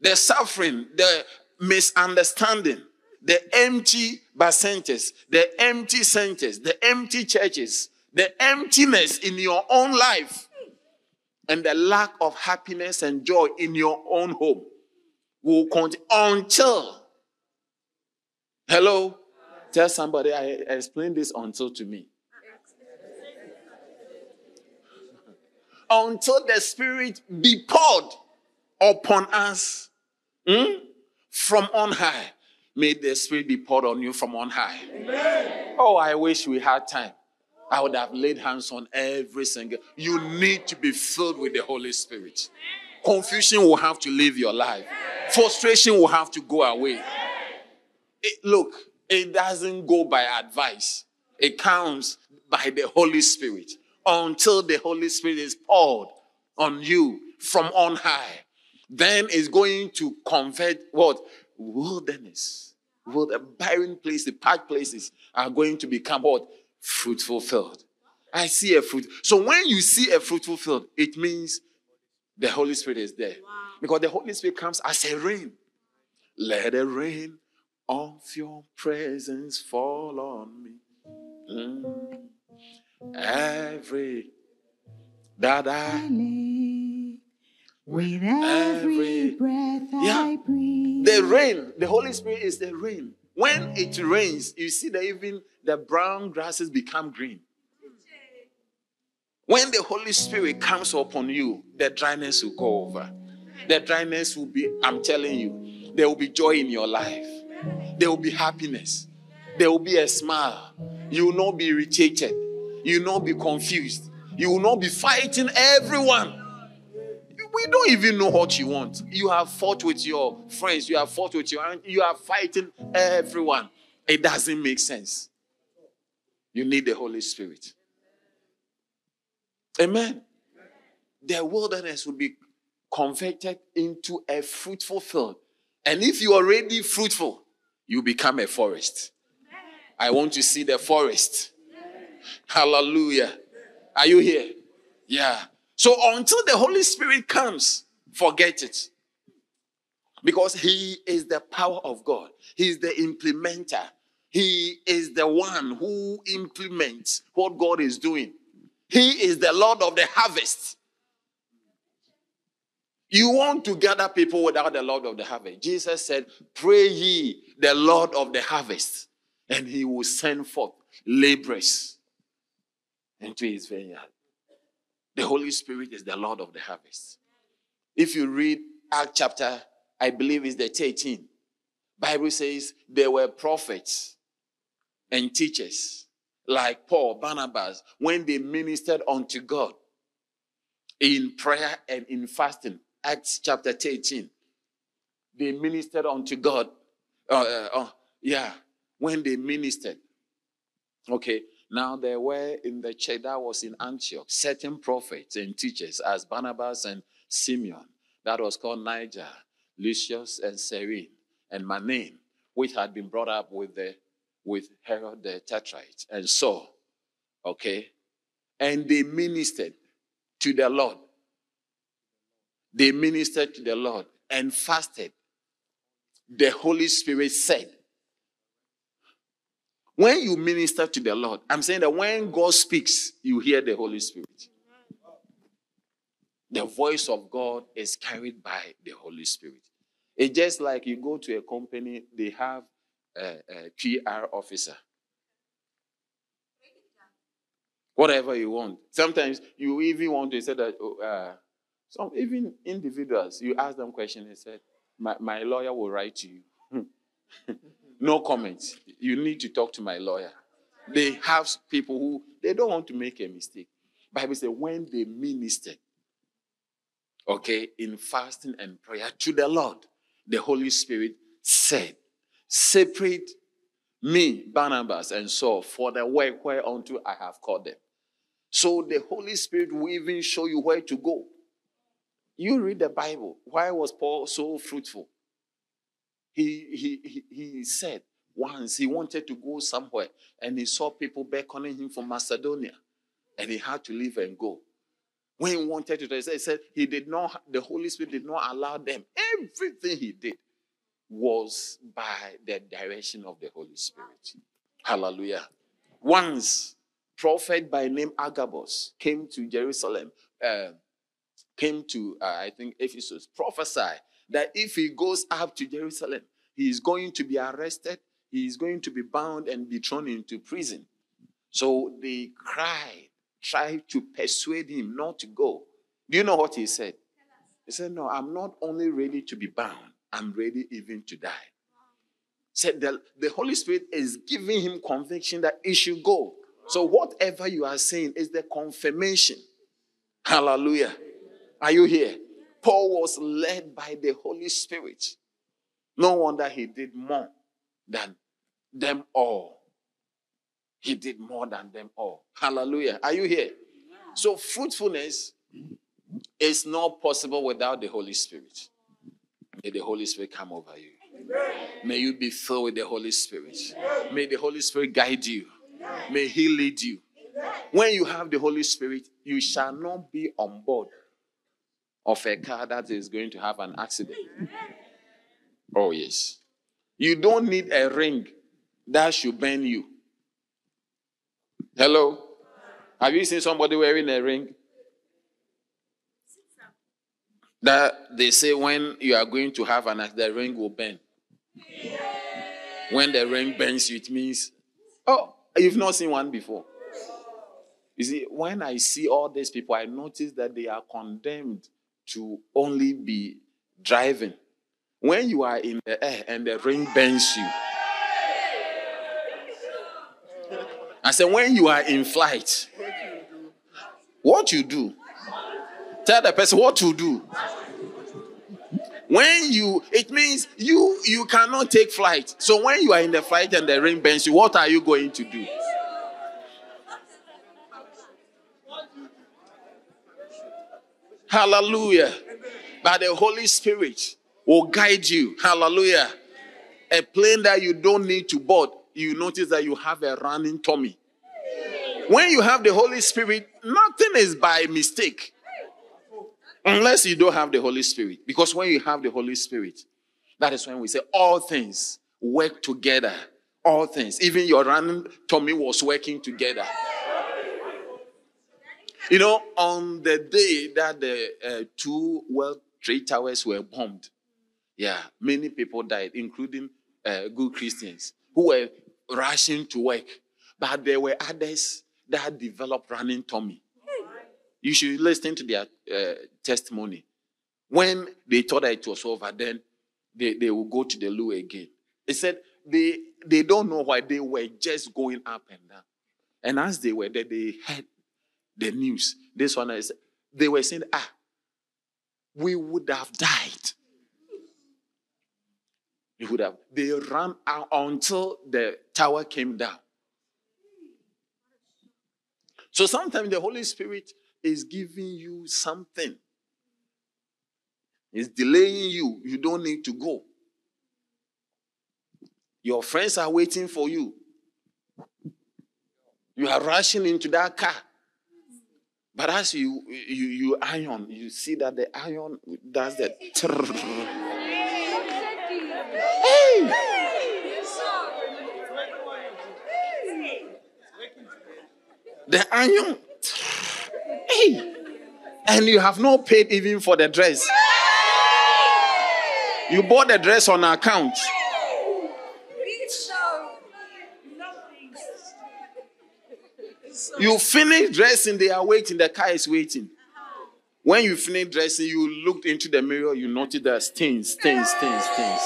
the suffering, the misunderstanding, the empty bacentas, the empty centers, the empty churches, the emptiness in your own life, and the lack of happiness and joy in your own home will continue until. Hello? Tell somebody I explained this until to me. until the Spirit be poured upon us hmm, from on high. May the Spirit be poured on you from on high. Amen. Oh, I wish we had time. I would have laid hands on every single. You need to be filled with the Holy Spirit. Confusion will have to leave your life. Frustration will have to go away. It, look, it doesn't go by advice. It comes by the Holy Spirit until the Holy Spirit is poured on you from on high. Then it's going to convert what? Wilderness. Well, the barren places, parched places are going to become what? Fruitful field. I see a fruit. So when you see a fruitful field, it means the Holy Spirit is there. Wow. Because the Holy Spirit comes as a rain. Let the rain of your presence fall on me. Mm. Every that I need, with every, breath yeah. I breathe. The rain, the Holy Spirit is the rain. When it rains, you see that even the brown grasses become green. When the Holy Spirit comes upon you, the dryness will go over. The dryness will be, I'm telling you, there will be joy in your life. There will be happiness. There will be a smile. You will not be irritated. You will not be confused. You will not be fighting everyone. We don't even know what you want. You have fought with your friends. You have fought with your you are fighting everyone. It doesn't make sense. You need the Holy Spirit. Amen. The wilderness will be converted into a fruitful field. And if you are already fruitful, you become a forest. I want to see the forest. Hallelujah. Are you here? Yeah. So until the Holy Spirit comes, forget it. Because He is the power of God, He is the implementer, He is the one who implements what God is doing. He is the Lord of the harvest. You want to gather people without the Lord of the harvest. Jesus said, Pray ye the Lord of the harvest, and he will send forth laborers into his vineyard. The Holy Spirit is the Lord of the harvest. If you read Act chapter, I believe is the 13, Bible says there were prophets and teachers like Paul, Barnabas, when they ministered unto God in prayer and in fasting. Acts chapter 13. They ministered unto God. Uh, uh, uh, yeah, when they ministered. Okay, now there were in the church that was in Antioch certain prophets and teachers as Barnabas and Simeon. That was called Niger, Lucius and Cyrene, and Manaen, which had been brought up with the with Herod the Tetrarch and Saul. Okay? And they ministered to the Lord. They ministered to the Lord and fasted. The Holy Spirit said, when you minister to the Lord, I'm saying that when God speaks, you hear the Holy Spirit. The voice of God is carried by the Holy Spirit. It's just like you go to a company, they have a, a PR officer. Whatever you want. Sometimes you even want to say that, oh, uh, some even individuals, you ask them questions, they said, my, my lawyer will write to you. Hmm. <laughs> no comments. You need to talk to my lawyer. They have people who they don't want to make a mistake. Bible says when they ministered, okay, in fasting and prayer to the Lord, the Holy Spirit said, Separate me, Barnabas, and Saul for the work whereunto I have called them. So the Holy Spirit will even show you where to go. You read the Bible. Why was Paul so fruitful? He, he, he, he said once he wanted to go somewhere and he saw people beckoning him from Macedonia and he had to leave and go. When he wanted to, he said he did not, the Holy Spirit did not allow them. Everything he did was by the direction of the Holy Spirit. Hallelujah. Once, prophet by name Agabus came to Jerusalem, uh, came to, uh, I think, Ephesus, prophesy that if he goes up to Jerusalem, he is going to be arrested, he is going to be bound and be thrown into prison. So they cried tried to persuade him not to go. Do you know what he said? He said, No, I'm not only ready to be bound, I'm ready even to die. Said that the Holy Spirit is giving him conviction that he should go. So whatever you are saying is the confirmation. Hallelujah. Are you here? Paul was led by the Holy Spirit. No wonder he did more than them all. He did more than them all. Hallelujah. Are you here? So, fruitfulness is not possible without the Holy Spirit. May the Holy Spirit come over you. May you be filled with the Holy Spirit. May the Holy Spirit guide you. May He lead you. When you have the Holy Spirit, you shall not be on board of a car that is going to have an accident. Oh, yes. You don't need a ring that should burn you. Hello? Have you seen somebody wearing a ring? That they say when you are going to have an accident, the ring will burn. When the ring burns it means, oh, you've not seen one before. You see, when I see all these people, I notice that they are condemned to only be driving. When you are in the air and the rain bends you, I said, when you are in flight, what you do? Tell the person what to do. When you, it means you you cannot take flight. So when you are in the flight and the rain bends you, what are you going to do? Hallelujah. But the Holy Spirit will guide you. Hallelujah. A plane that you don't need to board you notice that you have a running tummy. When you have the Holy Spirit, nothing is by mistake. Unless you don't have the Holy Spirit. Because when you have the Holy Spirit, that is when we say all things work together. All things. Even your running tummy was working together. You know, on the day that the uh, two World Trade Towers were bombed, yeah, many people died, including uh, good Christians who were rushing to work. But there were others that developed running tummy. You should listen to their uh, testimony. When they thought that it was over, then they, they will go to the loo again. They said they, they don't know why they were just going up and down. And as they were there, they heard the news. This one is they were saying, ah, we would have died you would have. They ran out until the tower came down. So sometimes the Holy Spirit is giving you something. It's delaying you. You don't need to go. Your friends are waiting for you. You are rushing into that car. But as you you you iron, you see that the iron does the trrr. Hey! The iron. Hey! And you have not paid even for the dress. You bought the dress on account. You finish dressing, they are waiting, the car is waiting. When you finish dressing, you looked into the mirror, you noticed that stains, stains, stains, stains.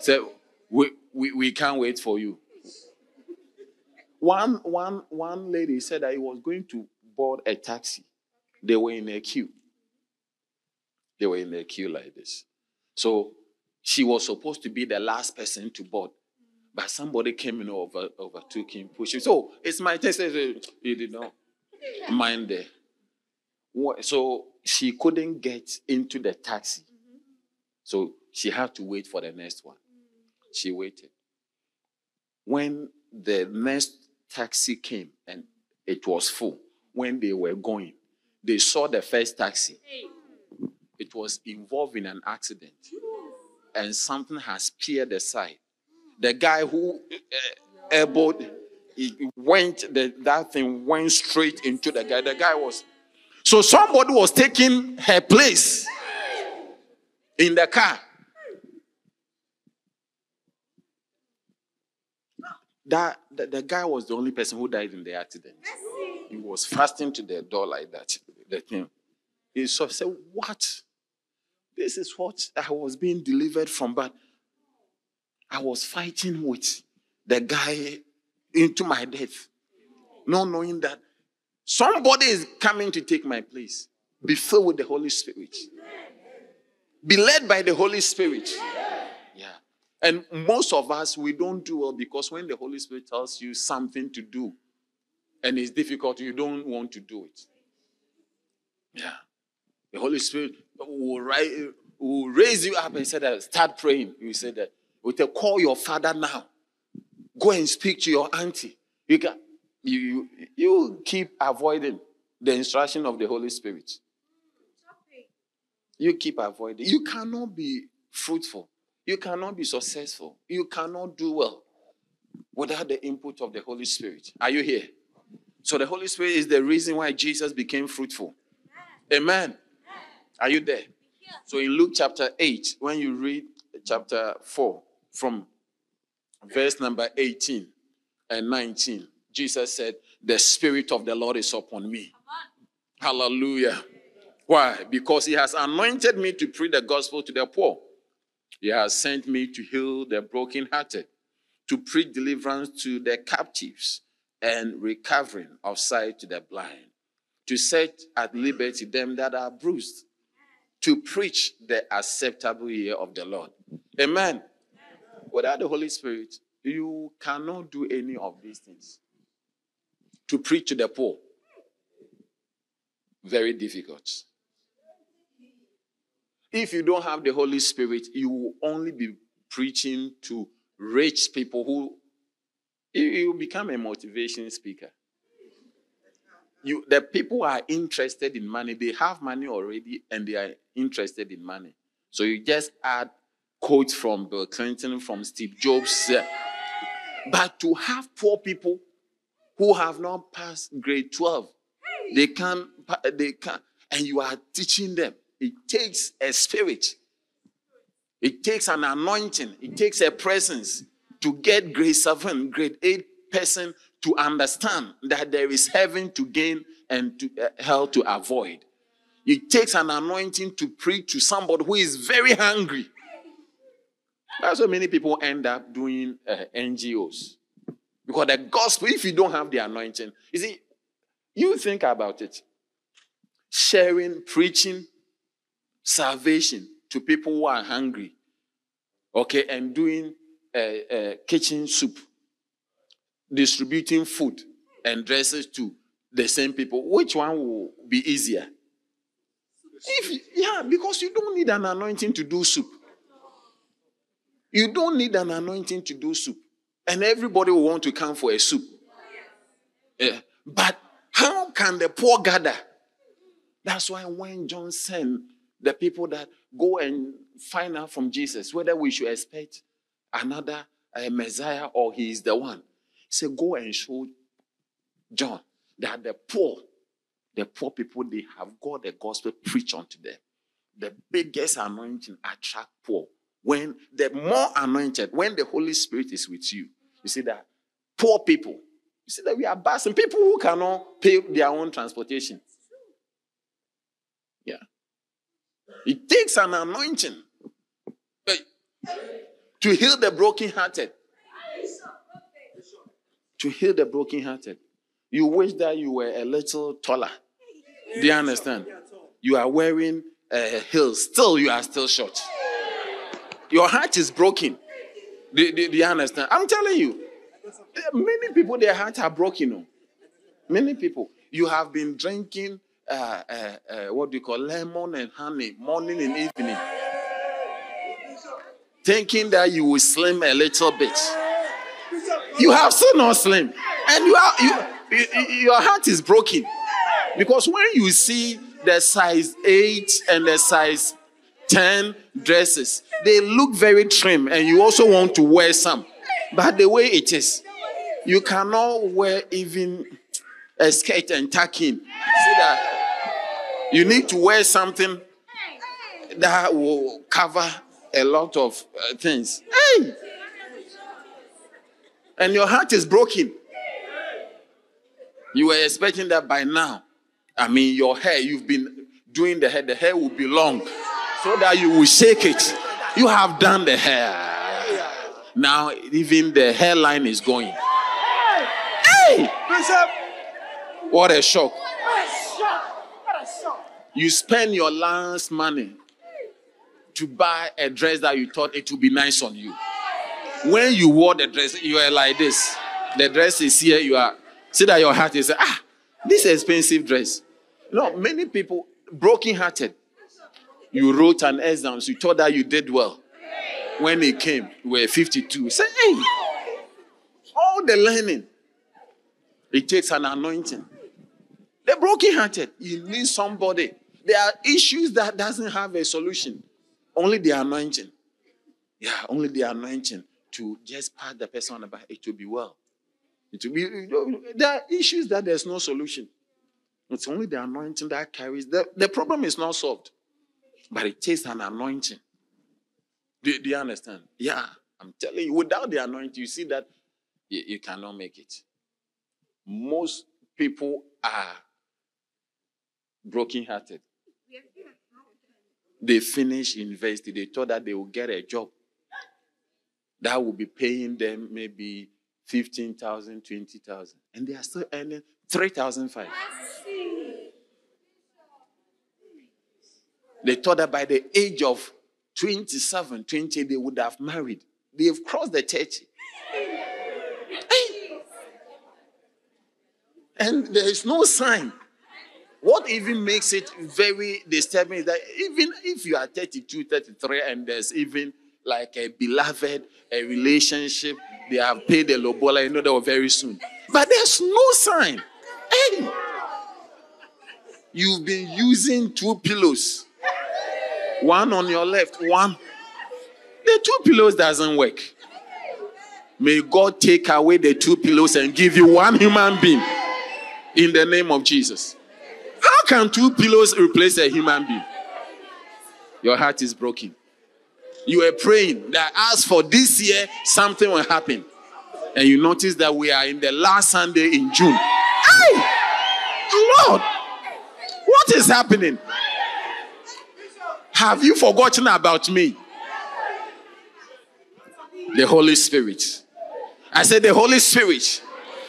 So we, we, we can't wait for you. One, one, one lady said that he was going to board a taxi. They were in a queue. They were in a queue like this. So she was supposed to be the last person to board. But somebody came in over overtook him, pushed him. So it's my test. He did not mind there. So she couldn't get into the taxi. So she had to wait for the next one. She waited. When the next taxi came and it was full, when they were going, they saw the first taxi. It was involved in an accident. And something has speared the side the guy who uh, elbowed, he went, the, that thing went straight into the guy. The guy was. So somebody was taking her place in the car. That the, the guy was the only person who died in the accident. He was fasting to the door like that. The thing. He said, What? This is what I was being delivered from. But I was fighting with the guy into my death, not knowing that somebody is coming to take my place. Be filled with the Holy Spirit. Be led by the Holy Spirit. Yeah. And most of us, we don't do well because when the Holy Spirit tells you something to do and it's difficult, you don't want to do it. Yeah. The Holy Spirit will, will raise you up and say that, start praying. You say that, we say, call your father now. Go and speak to your auntie. You can you, you, you keep avoiding the instruction of the Holy Spirit. You keep avoiding. You cannot be fruitful. You cannot be successful. You cannot do well without the input of the Holy Spirit. Are you here? So the Holy Spirit is the reason why Jesus became fruitful. Amen. Are you there? So in Luke chapter 8, when you read chapter 4, from verse number 18 and 19. Jesus said, The Spirit of the Lord is upon me. Hallelujah. Why? Because He has anointed me to preach the gospel to the poor. He has sent me to heal the brokenhearted, to preach deliverance to the captives, and recovering of sight to the blind, to set at liberty them that are bruised, to preach the acceptable year of the Lord. Amen. Without the Holy Spirit, you cannot do any of these things. To preach to the poor, very difficult. If you don't have the Holy Spirit, you will only be preaching to rich people who you become a motivation speaker. You, the people are interested in money. They have money already and they are interested in money. So you just add quotes from Bill Clinton, from Steve Jobs. But to have poor people who have not passed grade 12, they can they can and you are teaching them. It takes a spirit. It takes an anointing. It takes a presence to get grade 7, grade 8 person to understand that there is heaven to gain and to, uh, hell to avoid. It takes an anointing to preach to somebody who is very hungry that's why many people end up doing uh, NGOs. Because the gospel, if you don't have the anointing, you see, you think about it. Sharing, preaching, salvation to people who are hungry, okay, and doing uh, uh, kitchen soup, distributing food and dresses to the same people. Which one will be easier? If, yeah, because you don't need an anointing to do soup. You don't need an anointing to do soup. And everybody will want to come for a soup. Eh, but how can the poor gather? That's why when John sent the people that go and find out from Jesus whether we should expect another uh, Messiah or he is the one, he said, Go and show John that the poor, the poor people, they have got the gospel preached unto them. The biggest anointing attract poor. When the more anointed, when the Holy Spirit is with you, you see that poor people, you see that we are passing people who cannot pay their own transportation. Yeah. It takes an anointing to heal the brokenhearted. To heal the brokenhearted. You wish that you were a little taller. Do you understand? You are wearing uh, heels. Still, you are still short. Your heart is broken. Do, do, do you understand? I'm telling you. Many people, their hearts are broken. No? Many people. You have been drinking, uh, uh, uh, what do you call lemon and honey, morning and evening. Thinking that you will slim a little bit. You have still not slim. And you are, you, you, your heart is broken. Because when you see the size 8 and the size 10 dresses, they look very trim, and you also want to wear some. But the way it is, you cannot wear even a skirt and tuck in. See that? You need to wear something that will cover a lot of uh, things. Hey! And your heart is broken. You were expecting that by now. I mean, your hair, you've been doing the hair, the hair will be long so that you will shake it. You have done the hair. Now, even the hairline is going. Hey! What a shock. You spend your last money to buy a dress that you thought it would be nice on you. When you wore the dress, you are like this. The dress is here, you are. See that your heart is, ah, this expensive dress. No, many people, broken hearted. You wrote an exam, so you thought that you did well. When it came, you were 52. Say, hey, all the learning, it takes an anointing. The broken hearted, you need somebody. There are issues that doesn't have a solution. Only the anointing. Yeah, only the anointing to just pat the person on the back. It will be well. It will be. You know, there are issues that there's no solution. It's only the anointing that carries. The, the problem is not solved, but it takes an anointing. Do, do you understand? Yeah, I'm telling you, without the anointing, you see that you, you cannot make it. Most people are brokenhearted. They finish university, they thought that they will get a job that will be paying them maybe 15,000, 20,000. And they are still earning 3,005. They thought that by the age of 27, 20, they would have married. They've crossed the 30. And there is no sign. What even makes it very disturbing is that even if you are 32, 33, and there's even like a beloved, a relationship, they have paid the lobola, you know that very soon. But there's no sign. Hey! You've been using two pillows. One on your left, one. The two pillows doesn't work. May God take away the two pillows and give you one human being in the name of Jesus. How can two pillows replace a human being? Your heart is broken. You are praying that as for this year, something will happen. And you notice that we are in the last Sunday in June. Hey! Lord, what is happening? Have you forgotten about me? The Holy Spirit. I said, The Holy Spirit.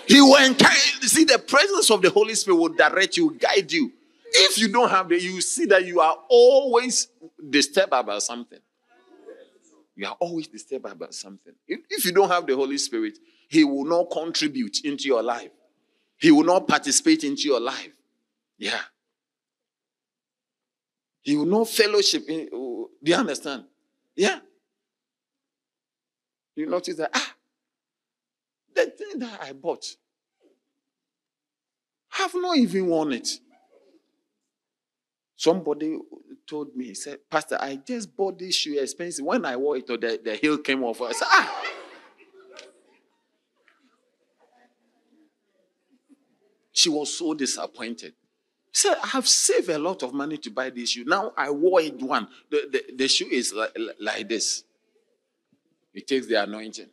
He will encourage. See, the presence of the Holy Spirit will direct you, guide you. If you don't have the, you see that you are always disturbed about something. You are always disturbed about something. If, if you don't have the Holy Spirit, He will not contribute into your life. He will not participate into your life. Yeah. He will not fellowship. In, do you understand? Yeah. You notice that, ah, the thing that I bought, I've not even worn it. Somebody told me, he said, Pastor, I just bought this shoe expensive. When I wore it, the, the heel came off. I said, ah. She was so disappointed. Said, I have saved a lot of money to buy this shoe. Now I wore it one. The, the, the shoe is like, like this. It takes the anointing.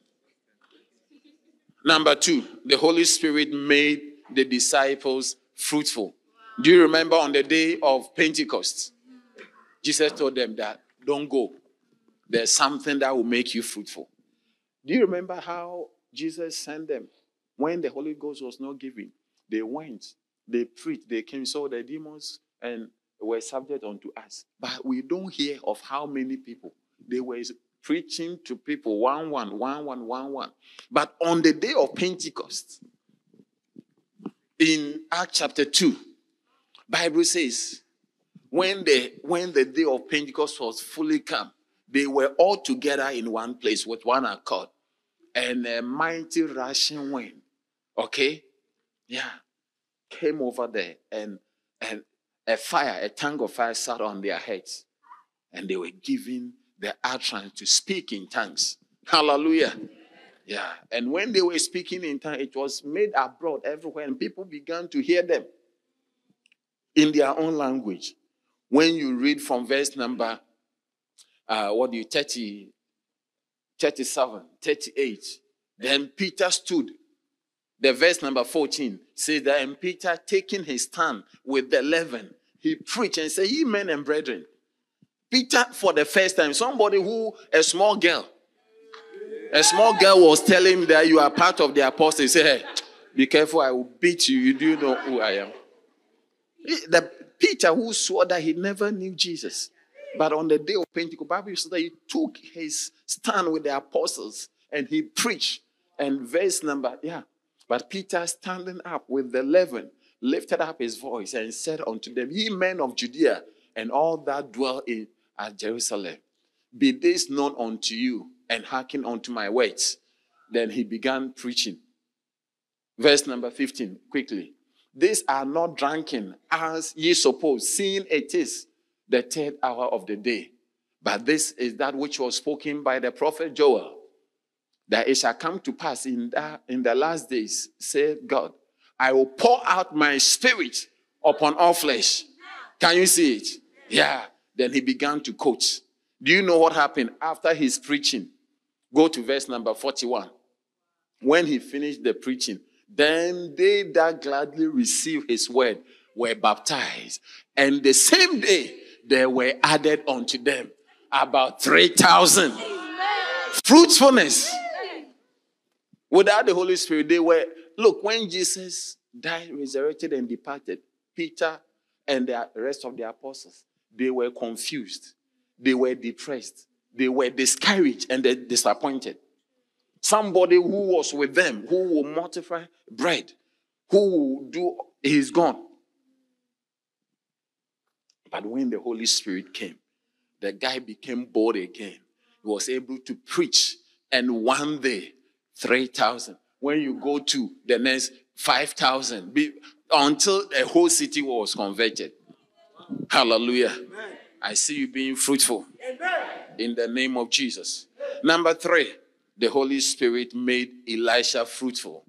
Number two, the Holy Spirit made the disciples fruitful. Do you remember on the day of Pentecost? Jesus told them that don't go. There's something that will make you fruitful. Do you remember how Jesus sent them when the Holy Ghost was not given? They went, they preached, they came, saw the demons, and were subject unto us. But we don't hear of how many people. They were preaching to people one, one, one, one, one, one. But on the day of Pentecost, in Acts chapter 2, Bible says, when the when the day of Pentecost was fully come, they were all together in one place with one accord, and a mighty rushing wind, okay, yeah, came over there, and and a fire, a tongue of fire, sat on their heads, and they were given the utterance to speak in tongues. Hallelujah. Yeah. And when they were speaking in tongues, it was made abroad everywhere, and people began to hear them in their own language. When you read from verse number, uh, what do you, 30, 37, 38, then Peter stood. The verse number 14 says that, and Peter taking his stand with the eleven, he preached and said, Ye men and brethren, Peter, for the first time, somebody who, a small girl, a small girl was telling him that you are part of the apostles. He said, Hey, be careful, I will beat you. You do know who I am. The Peter, who swore that he never knew Jesus, but on the day of Pentecost, Bible says that he took his stand with the apostles and he preached. And verse number, yeah. But Peter standing up with the eleven lifted up his voice and said unto them, Ye men of Judea and all that dwell in at Jerusalem. Be this known unto you and hearken unto my words. Then he began preaching. Verse number 15, quickly. These are not drunken as ye suppose, seeing it is the third hour of the day. But this is that which was spoken by the prophet Joel, that it shall come to pass in, that, in the last days, said God, I will pour out my spirit upon all flesh. Can you see it? Yeah. Then he began to quote. Do you know what happened after his preaching? Go to verse number 41. When he finished the preaching, then they that gladly received his word were baptized. And the same day, there were added unto them about 3,000. Fruitfulness. Without the Holy Spirit, they were, look, when Jesus died, resurrected, and departed, Peter and the rest of the apostles, they were confused, they were depressed, they were discouraged, and they disappointed. Somebody who was with them, who will multiply bread, who will do, he's gone. But when the Holy Spirit came, the guy became bold again. He was able to preach. And one day, 3,000. When you go to the next 5,000, until a whole city was converted. Hallelujah. Amen. I see you being fruitful. Amen. In the name of Jesus. Number three, the Holy Spirit made Elisha fruitful,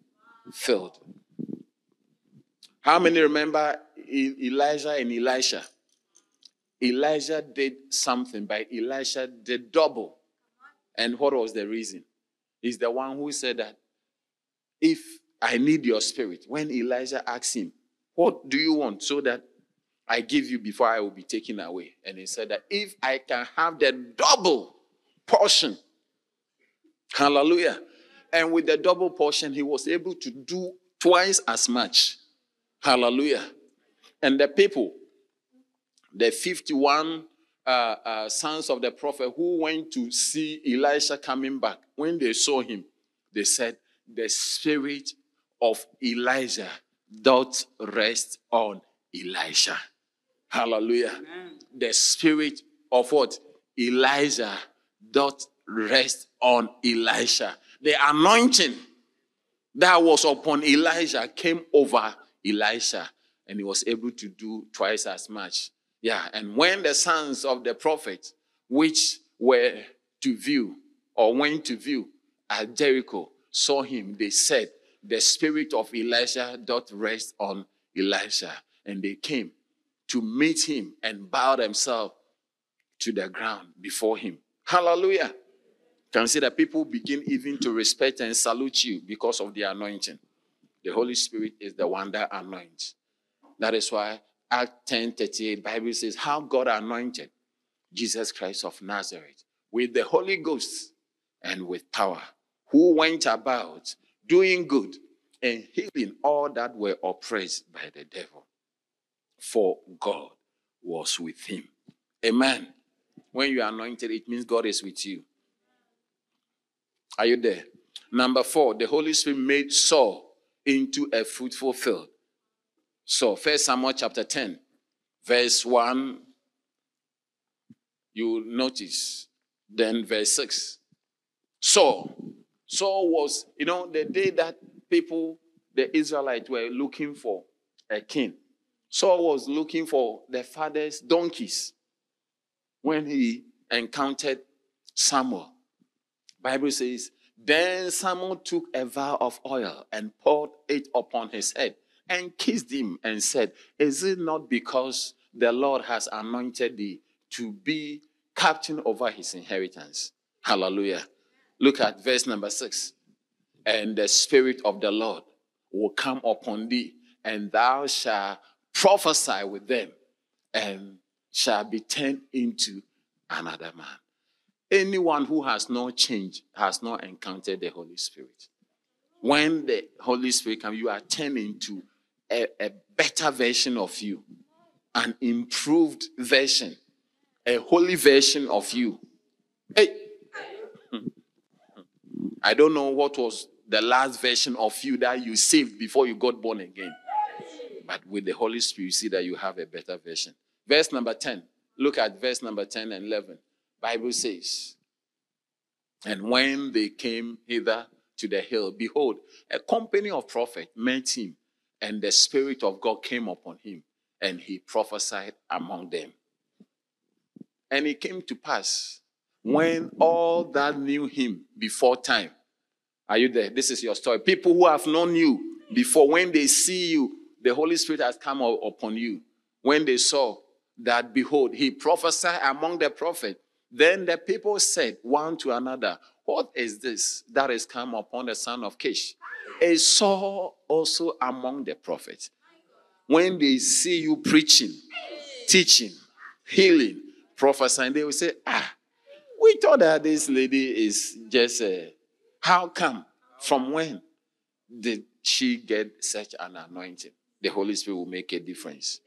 filled. How many remember Elijah and Elisha? Elijah did something, but Elisha did double. And what was the reason? He's the one who said that if I need your spirit, when Elijah asked him, What do you want? So that I give you before I will be taken away. And he said that if I can have the double portion, hallelujah. And with the double portion, he was able to do twice as much. Hallelujah. And the people, the 51 uh, uh, sons of the prophet who went to see Elisha coming back, when they saw him, they said, The spirit of Elijah doth rest on Elisha. Hallelujah. Amen. The spirit of what? Elijah doth rest on Elisha. The anointing that was upon Elijah came over Elisha, and he was able to do twice as much. Yeah, and when the sons of the prophet, which were to view or went to view at Jericho, saw him, they said, The spirit of Elisha doth rest on Elisha. And they came to meet him and bow themselves to the ground before him. Hallelujah. Can see that people begin even to respect and salute you because of the anointing. The Holy Spirit is the one that anoints. That is why Act 10 38, Bible says, How God anointed Jesus Christ of Nazareth with the Holy Ghost and with power, who went about doing good and healing all that were oppressed by the devil. For God was with him. Amen. When you are anointed, it means God is with you. Are you there? Number four, the Holy Spirit made Saul into a fruitful field. So, First Samuel chapter 10, verse 1, you notice. Then verse 6. Saul. Saul was, you know, the day that people, the Israelites, were looking for a king. Saul was looking for the father's donkeys when he encountered Samuel. Bible says, then Samuel took a vial of oil and poured it upon his head and kissed him and said, Is it not because the Lord has anointed thee to be captain over his inheritance? Hallelujah. Look at verse number six. And the Spirit of the Lord will come upon thee, and thou shalt prophesy with them, and shall be turned into another man. Anyone who has not changed has not encountered the Holy Spirit. When the Holy Spirit comes, you are turned into a, a better version of you, an improved version, a holy version of you. Hey, hmm. Hmm. I don't know what was the last version of you that you saved before you got born again. But with the Holy Spirit, you see that you have a better version. Verse number 10. Look at verse number 10 and 11. Bible says, And when they came hither to the hill, behold, a company of prophets met him, and the Spirit of God came upon him, and he prophesied among them. And it came to pass when all that knew him before time, are you there? This is your story. People who have known you before, when they see you, the Holy Spirit has come upon you. When they saw that, behold, he prophesied among the prophet. Then the people said one to another, What is this that has come upon the son of Kish? Is Saul also among the prophets? When they see you preaching, teaching, healing, prophesying, they will say, Ah, we thought that this lady is just a. How come? From when did she get such an anointing? The Holy Spirit will make a difference.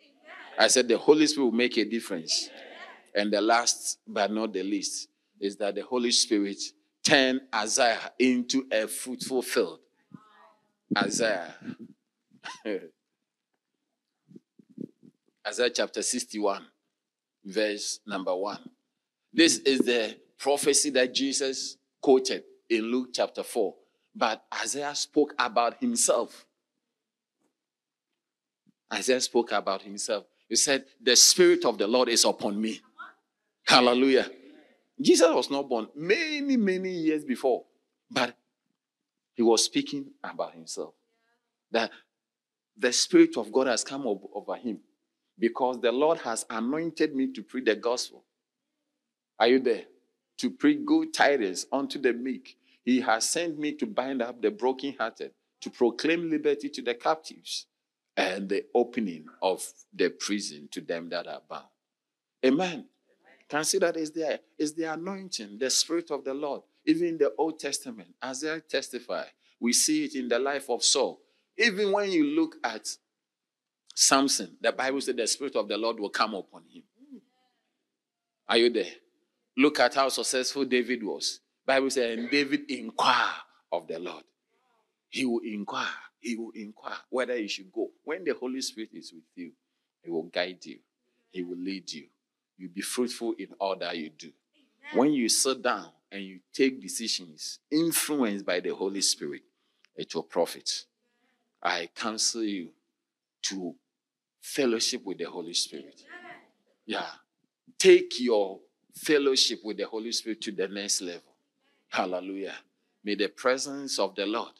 I said the Holy Spirit will make a difference. And the last but not the least is that the Holy Spirit turned Isaiah into a fruitful field. Isaiah. <laughs> Isaiah chapter 61, verse number 1. This is the prophecy that Jesus quoted in Luke chapter 4. But Isaiah spoke about himself. Isaiah spoke about himself. He said, The Spirit of the Lord is upon me. Hallelujah. Jesus was not born many, many years before, but he was speaking about himself. That the Spirit of God has come over him because the Lord has anointed me to preach the gospel. Are you there? To preach good tidings unto the meek. He has sent me to bind up the brokenhearted, to proclaim liberty to the captives, and the opening of the prison to them that are bound. Amen. Consider is there is the anointing, the spirit of the Lord. Even in the Old Testament, as I testify, we see it in the life of Saul. Even when you look at Samson, the Bible said the spirit of the Lord will come upon him. Are you there? Look at how successful David was. Bible said, and David inquire of the Lord. He will inquire. He will inquire whether you should go. When the Holy Spirit is with you, He will guide you. He will lead you. You'll be fruitful in all that you do. When you sit down and you take decisions influenced by the Holy Spirit, it will profit. I counsel you to fellowship with the Holy Spirit. Yeah. Take your fellowship with the Holy Spirit to the next level. Hallelujah. May the presence of the Lord,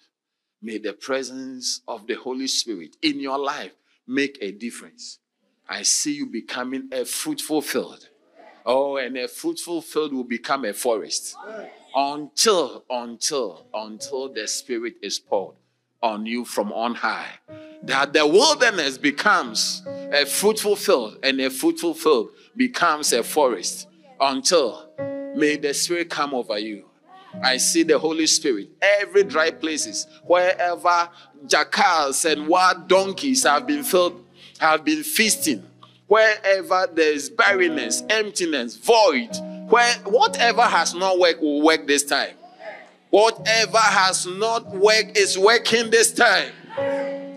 may the presence of the Holy Spirit in your life make a difference. I see you becoming a fruitful field. Oh, and a fruitful field will become a forest until, until, until the Spirit is poured on you from on high. That the wilderness becomes a fruitful field, and a fruitful field becomes a forest until may the Spirit come over you. I see the Holy Spirit. Every dry places, wherever jackals and wild donkeys have been filled, have been feasting, wherever there is barrenness, emptiness, void, where whatever has not worked will work this time. Whatever has not worked is working this time.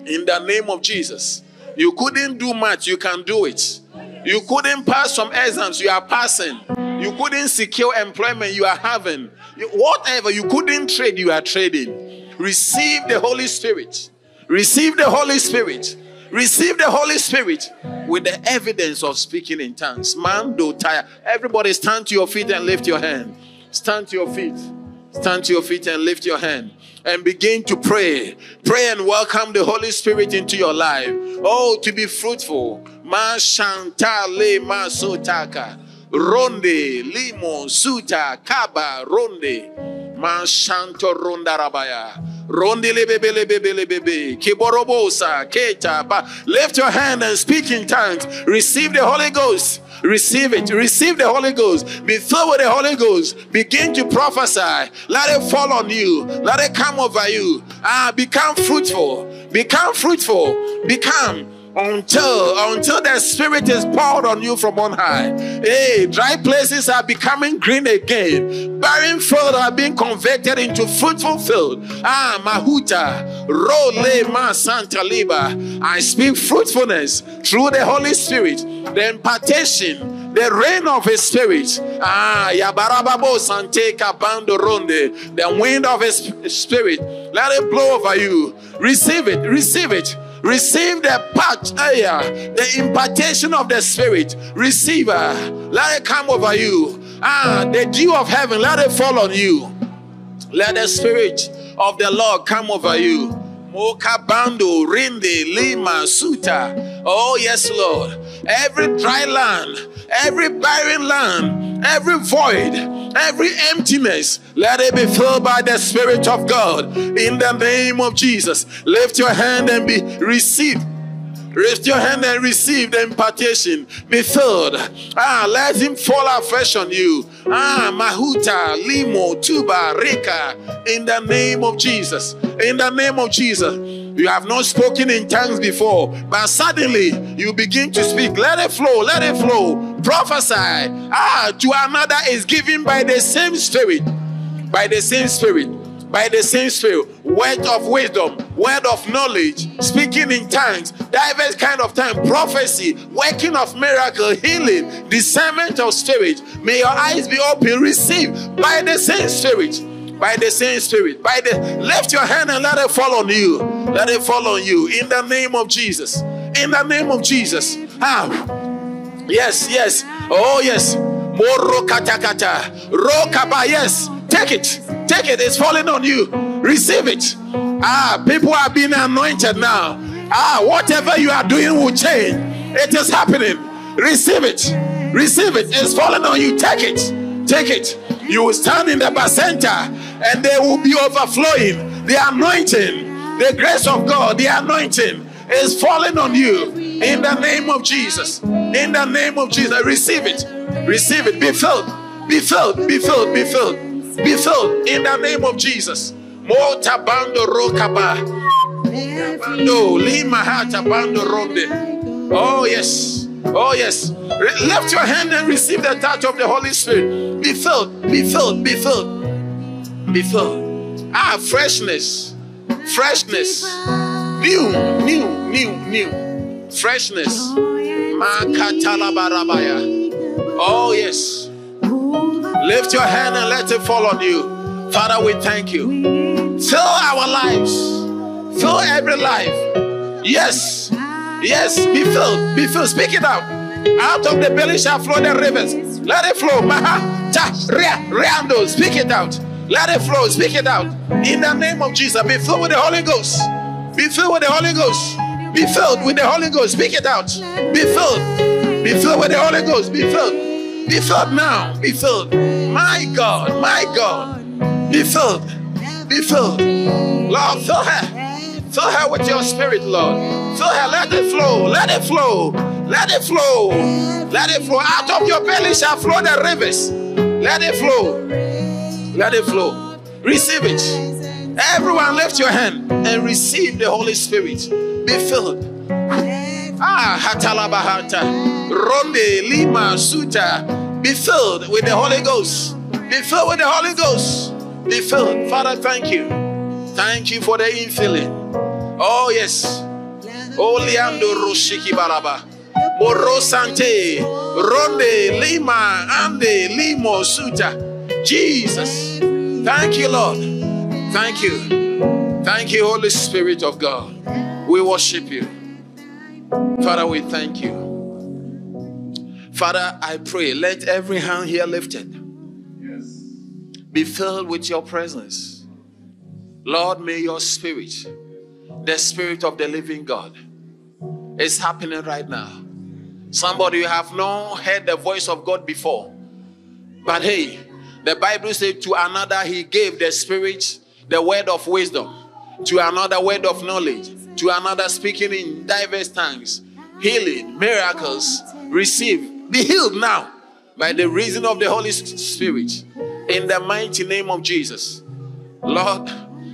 In the name of Jesus. You couldn't do much, you can do it. You couldn't pass some exams, you are passing. You couldn't secure employment, you are having. Whatever you couldn't trade, you are trading. Receive the Holy Spirit. Receive the Holy Spirit. Receive the Holy Spirit with the evidence of speaking in tongues. Man, do tire. Everybody stand to your feet and lift your hand. Stand to your feet. Stand to your feet and lift your hand and begin to pray. Pray and welcome the Holy Spirit into your life. Oh, to be fruitful. Ma shantale masotaka. Ronde, limo, suta, kaba, ronde. Ma shanto ronda rabaya. Ronde lebebele bebele bebe. Kiborobosa, keta. Lift your hand and speak in tongues. Receive the Holy Ghost. Receive it. Receive the Holy Ghost. Be filled with the Holy Ghost. Begin to prophesy. Let it fall on you. Let it come over you. Ah, become fruitful. Become fruitful. Become until until the spirit is poured on you from on high. Hey, dry places are becoming green again. Barren field are being converted into fruitful field. Ah, Mahuta, Role Ma Santa Liba. I speak fruitfulness through the Holy Spirit, the impartation, the rain of His Spirit. Ah, Yabarababo Sante Kabando Ronde, the wind of His Spirit. Let it blow over you. Receive it, receive it. Receive the patch, the impartation of the Spirit. Receive, let it come over you. Ah, the dew of heaven, let it fall on you. Let the Spirit of the Lord come over you. Mokabando, Rinde, Lima, Suta. Oh, yes, Lord. Every dry land, every barren land, every void, every emptiness, let it be filled by the Spirit of God. In the name of Jesus, lift your hand and be received. Lift your hand and receive the impartation. Be filled. Ah, let him fall afresh on you. Ah, Mahuta, Limo, Tuba, Rika. In the name of Jesus. In the name of Jesus. You have not spoken in tongues before, but suddenly you begin to speak. Let it flow, let it flow. Prophesy. Ah, to another is given by the same spirit. By the same spirit by the same spirit word of wisdom word of knowledge speaking in tongues diverse kind of time prophecy working of miracle healing discernment of spirit. May your eyes be open receive by the same spirit by the same spirit by the lift your hand and let it fall on you let it fall on you in the name of jesus in the name of jesus. Ah yes yes oh yes. Moro kata kata rokaba yes. Take it Take it, it's falling on you. Receive it. Ah, people are being anointed now. Ah, whatever you are doing will change. It is happening. Receive it. Receive it. It's falling on you. Take it. Take it. You will stand in the bacenta and they will be overflowing. The anointing, the grace of God, the anointing is falling on you in the name of Jesus. In the name of Jesus. Receive it. Receive it. Be filled. Be filled. Be filled. Be filled. Be filled in the name of Jesus. Motabando rokaba. lima hatabando ronde. Oh yes. Oh yes. Lift your hand and receive the touch of the Holy Spirit. Be filled. Be filled. Be filled. Be filled. Ah, freshness. Freshness. New, new, new, new. Freshness. Oh yes. Lift your hand and let it fall on you. Father, we thank you. Fill our lives, fill every life. Yes, Yes, be filled. Be filled. Speak it out. Out of the belly shall flow the rivers. Let it flow. Maha, ta, ria, riando. Speak it out. Let it flow. Speak it out. In the name of Jesus, be filled with the Holy Ghost. Be filled with the Holy Ghost. Be filled with the Holy Ghost. Speak it out. Be filled. Be filled with the Holy Ghost. Be filled. Be filled now. Be filled. My God. My God. Be filled. Be filled. Lord, fill her. Fill her with your spirit, Lord. Fill her. Let it flow. Let it flow. Let it flow. Let it flow. Out of your belly shall flow the rivers. Let it flow. Let it flow. Receive it. Everyone, lift your hand and receive the Holy Spirit. Be filled. Ah, Hatalabahata. Ronde, Lima, Suta. Be filled with the Holy Ghost. Be filled with the Holy Ghost. Be filled. Father, thank you. Thank you for the infilling. Oh, yes. Leandro Roshiki Baraba. Moro Sante. Ronde, Lima, Ande, Limo, Suta. Jesus. Thank you, Lord. Thank you. Thank you, Holy Spirit of God. We worship you. Father, we thank you. Father, I pray, let every hand here lifted be filled with your presence. Lord, may your spirit, the spirit of the living God, is happening right now. Somebody you have not heard the voice of God before. But hey, the Bible says to another he gave the spirit the word of wisdom, to another word of knowledge, to another speaking in diverse tongues, healing, miracles, receive, be healed now by the reason of the Holy Spirit. In the mighty name of Jesus. Lord,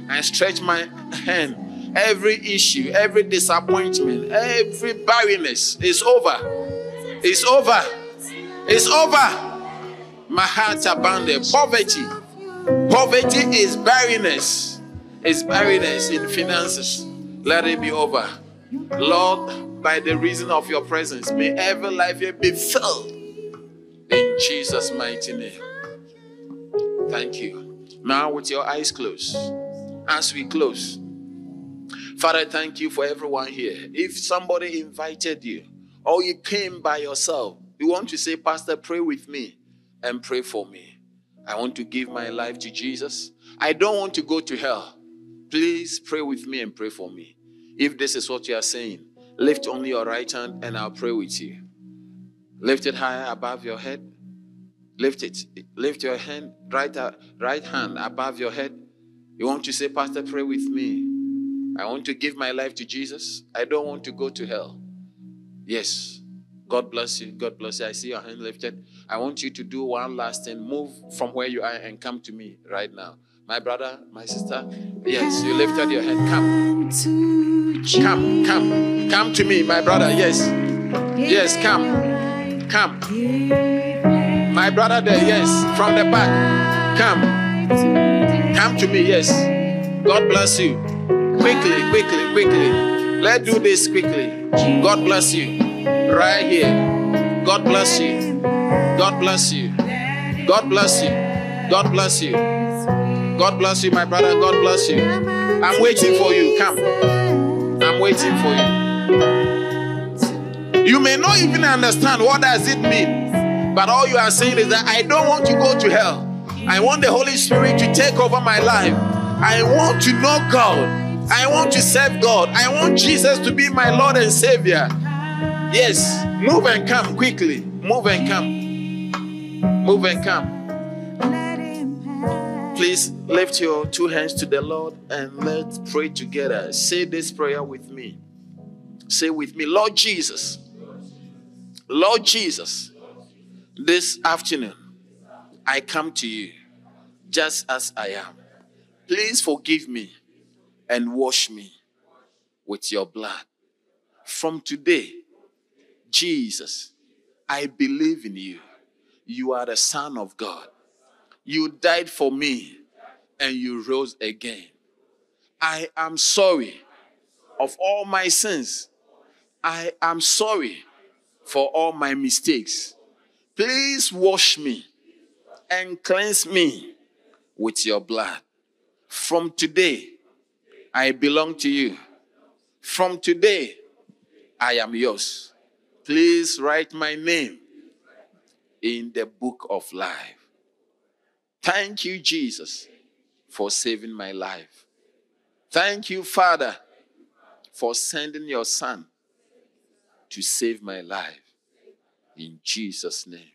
I stretch my hand. Every issue, every disappointment, every barrenness is over. It's over. It's over. My heart abandoned. Poverty. Poverty is barrenness. It's barrenness in finances. Let it be over. Lord, by the reason of your presence, may every life here be filled. In Jesus' mighty name. Thank you. Now, with your eyes closed, as we close, Father, thank you for everyone here. If somebody invited you or you came by yourself, you want to say, Pastor, pray with me and pray for me. I want to give my life to Jesus. I don't want to go to hell. Please pray with me and pray for me. If this is what you are saying, lift only your right hand and I'll pray with you. Lift it higher above your head. Lift it. Lift your hand, right, uh, right hand above your head. You want to say, Pastor, pray with me. I want to give my life to Jesus. I don't want to go to hell. Yes. God bless you. God bless you. I see your hand lifted. I want you to do one last thing. Move from where you are and come to me right now. My brother, my sister. Yes, you lifted your hand. Come. Come, come. Come to me, my brother. Yes. Yes, come. Come. My brother there, yes. From the back. Come. Come to me, yes. God bless you. Quickly, quickly, quickly. Let's do this quickly. God bless you. Right here. God bless you. God bless you. God bless you. God bless you. God bless you, my brother. God bless you. I'm waiting for you. Come. I'm waiting for you. You may not even understand what does it mean, but all you are saying is that I don't want to go to hell. I want the Holy Spirit to take over my life. I want to know God. I want to serve God. I want Jesus to be my Lord and Savior. Yes, move and come quickly. Move and come. Move and come. Please lift your two hands to the Lord and let's pray together. Say this prayer with me. Say with me, Lord Jesus. Lord Jesus, this afternoon I come to you just as I am. Please forgive me and wash me with your blood. From today, Jesus, I believe in you. You are the Son of God. You died for me and you rose again. I am sorry of all my sins. I am sorry for all my mistakes. Please wash me and cleanse me with your blood. From today, I belong to you. From today, I am yours. Please write my name in the book of life. Thank you, Jesus, for saving my life. Thank you, Father, for sending your Son to save my life. In Jesus' name,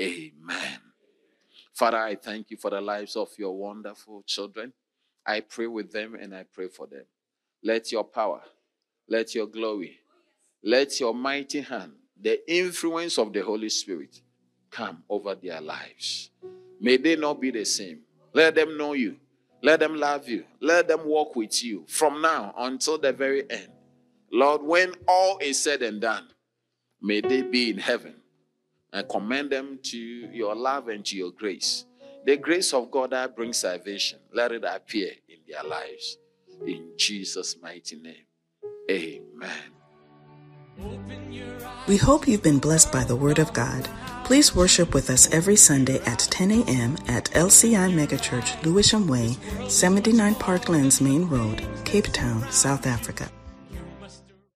amen. Father, I thank you for the lives of your wonderful children. I pray with them and I pray for them. Let your power, let your glory, let your mighty hand, the influence of the Holy Spirit come over their lives. May they not be the same. Let them know you. Let them love you. Let them walk with you from now until the very end. Lord, when all is said and done, may they be in heaven and commend them to your love and to your grace. The grace of God that brings salvation, let it appear in their lives. In Jesus' mighty name. Amen. We hope you've been blessed by the Word of God. Please worship with us every Sunday at 10 a.m. at LCI Megachurch, Lewisham Way, 79 Parklands Main Road, Cape Town, South Africa.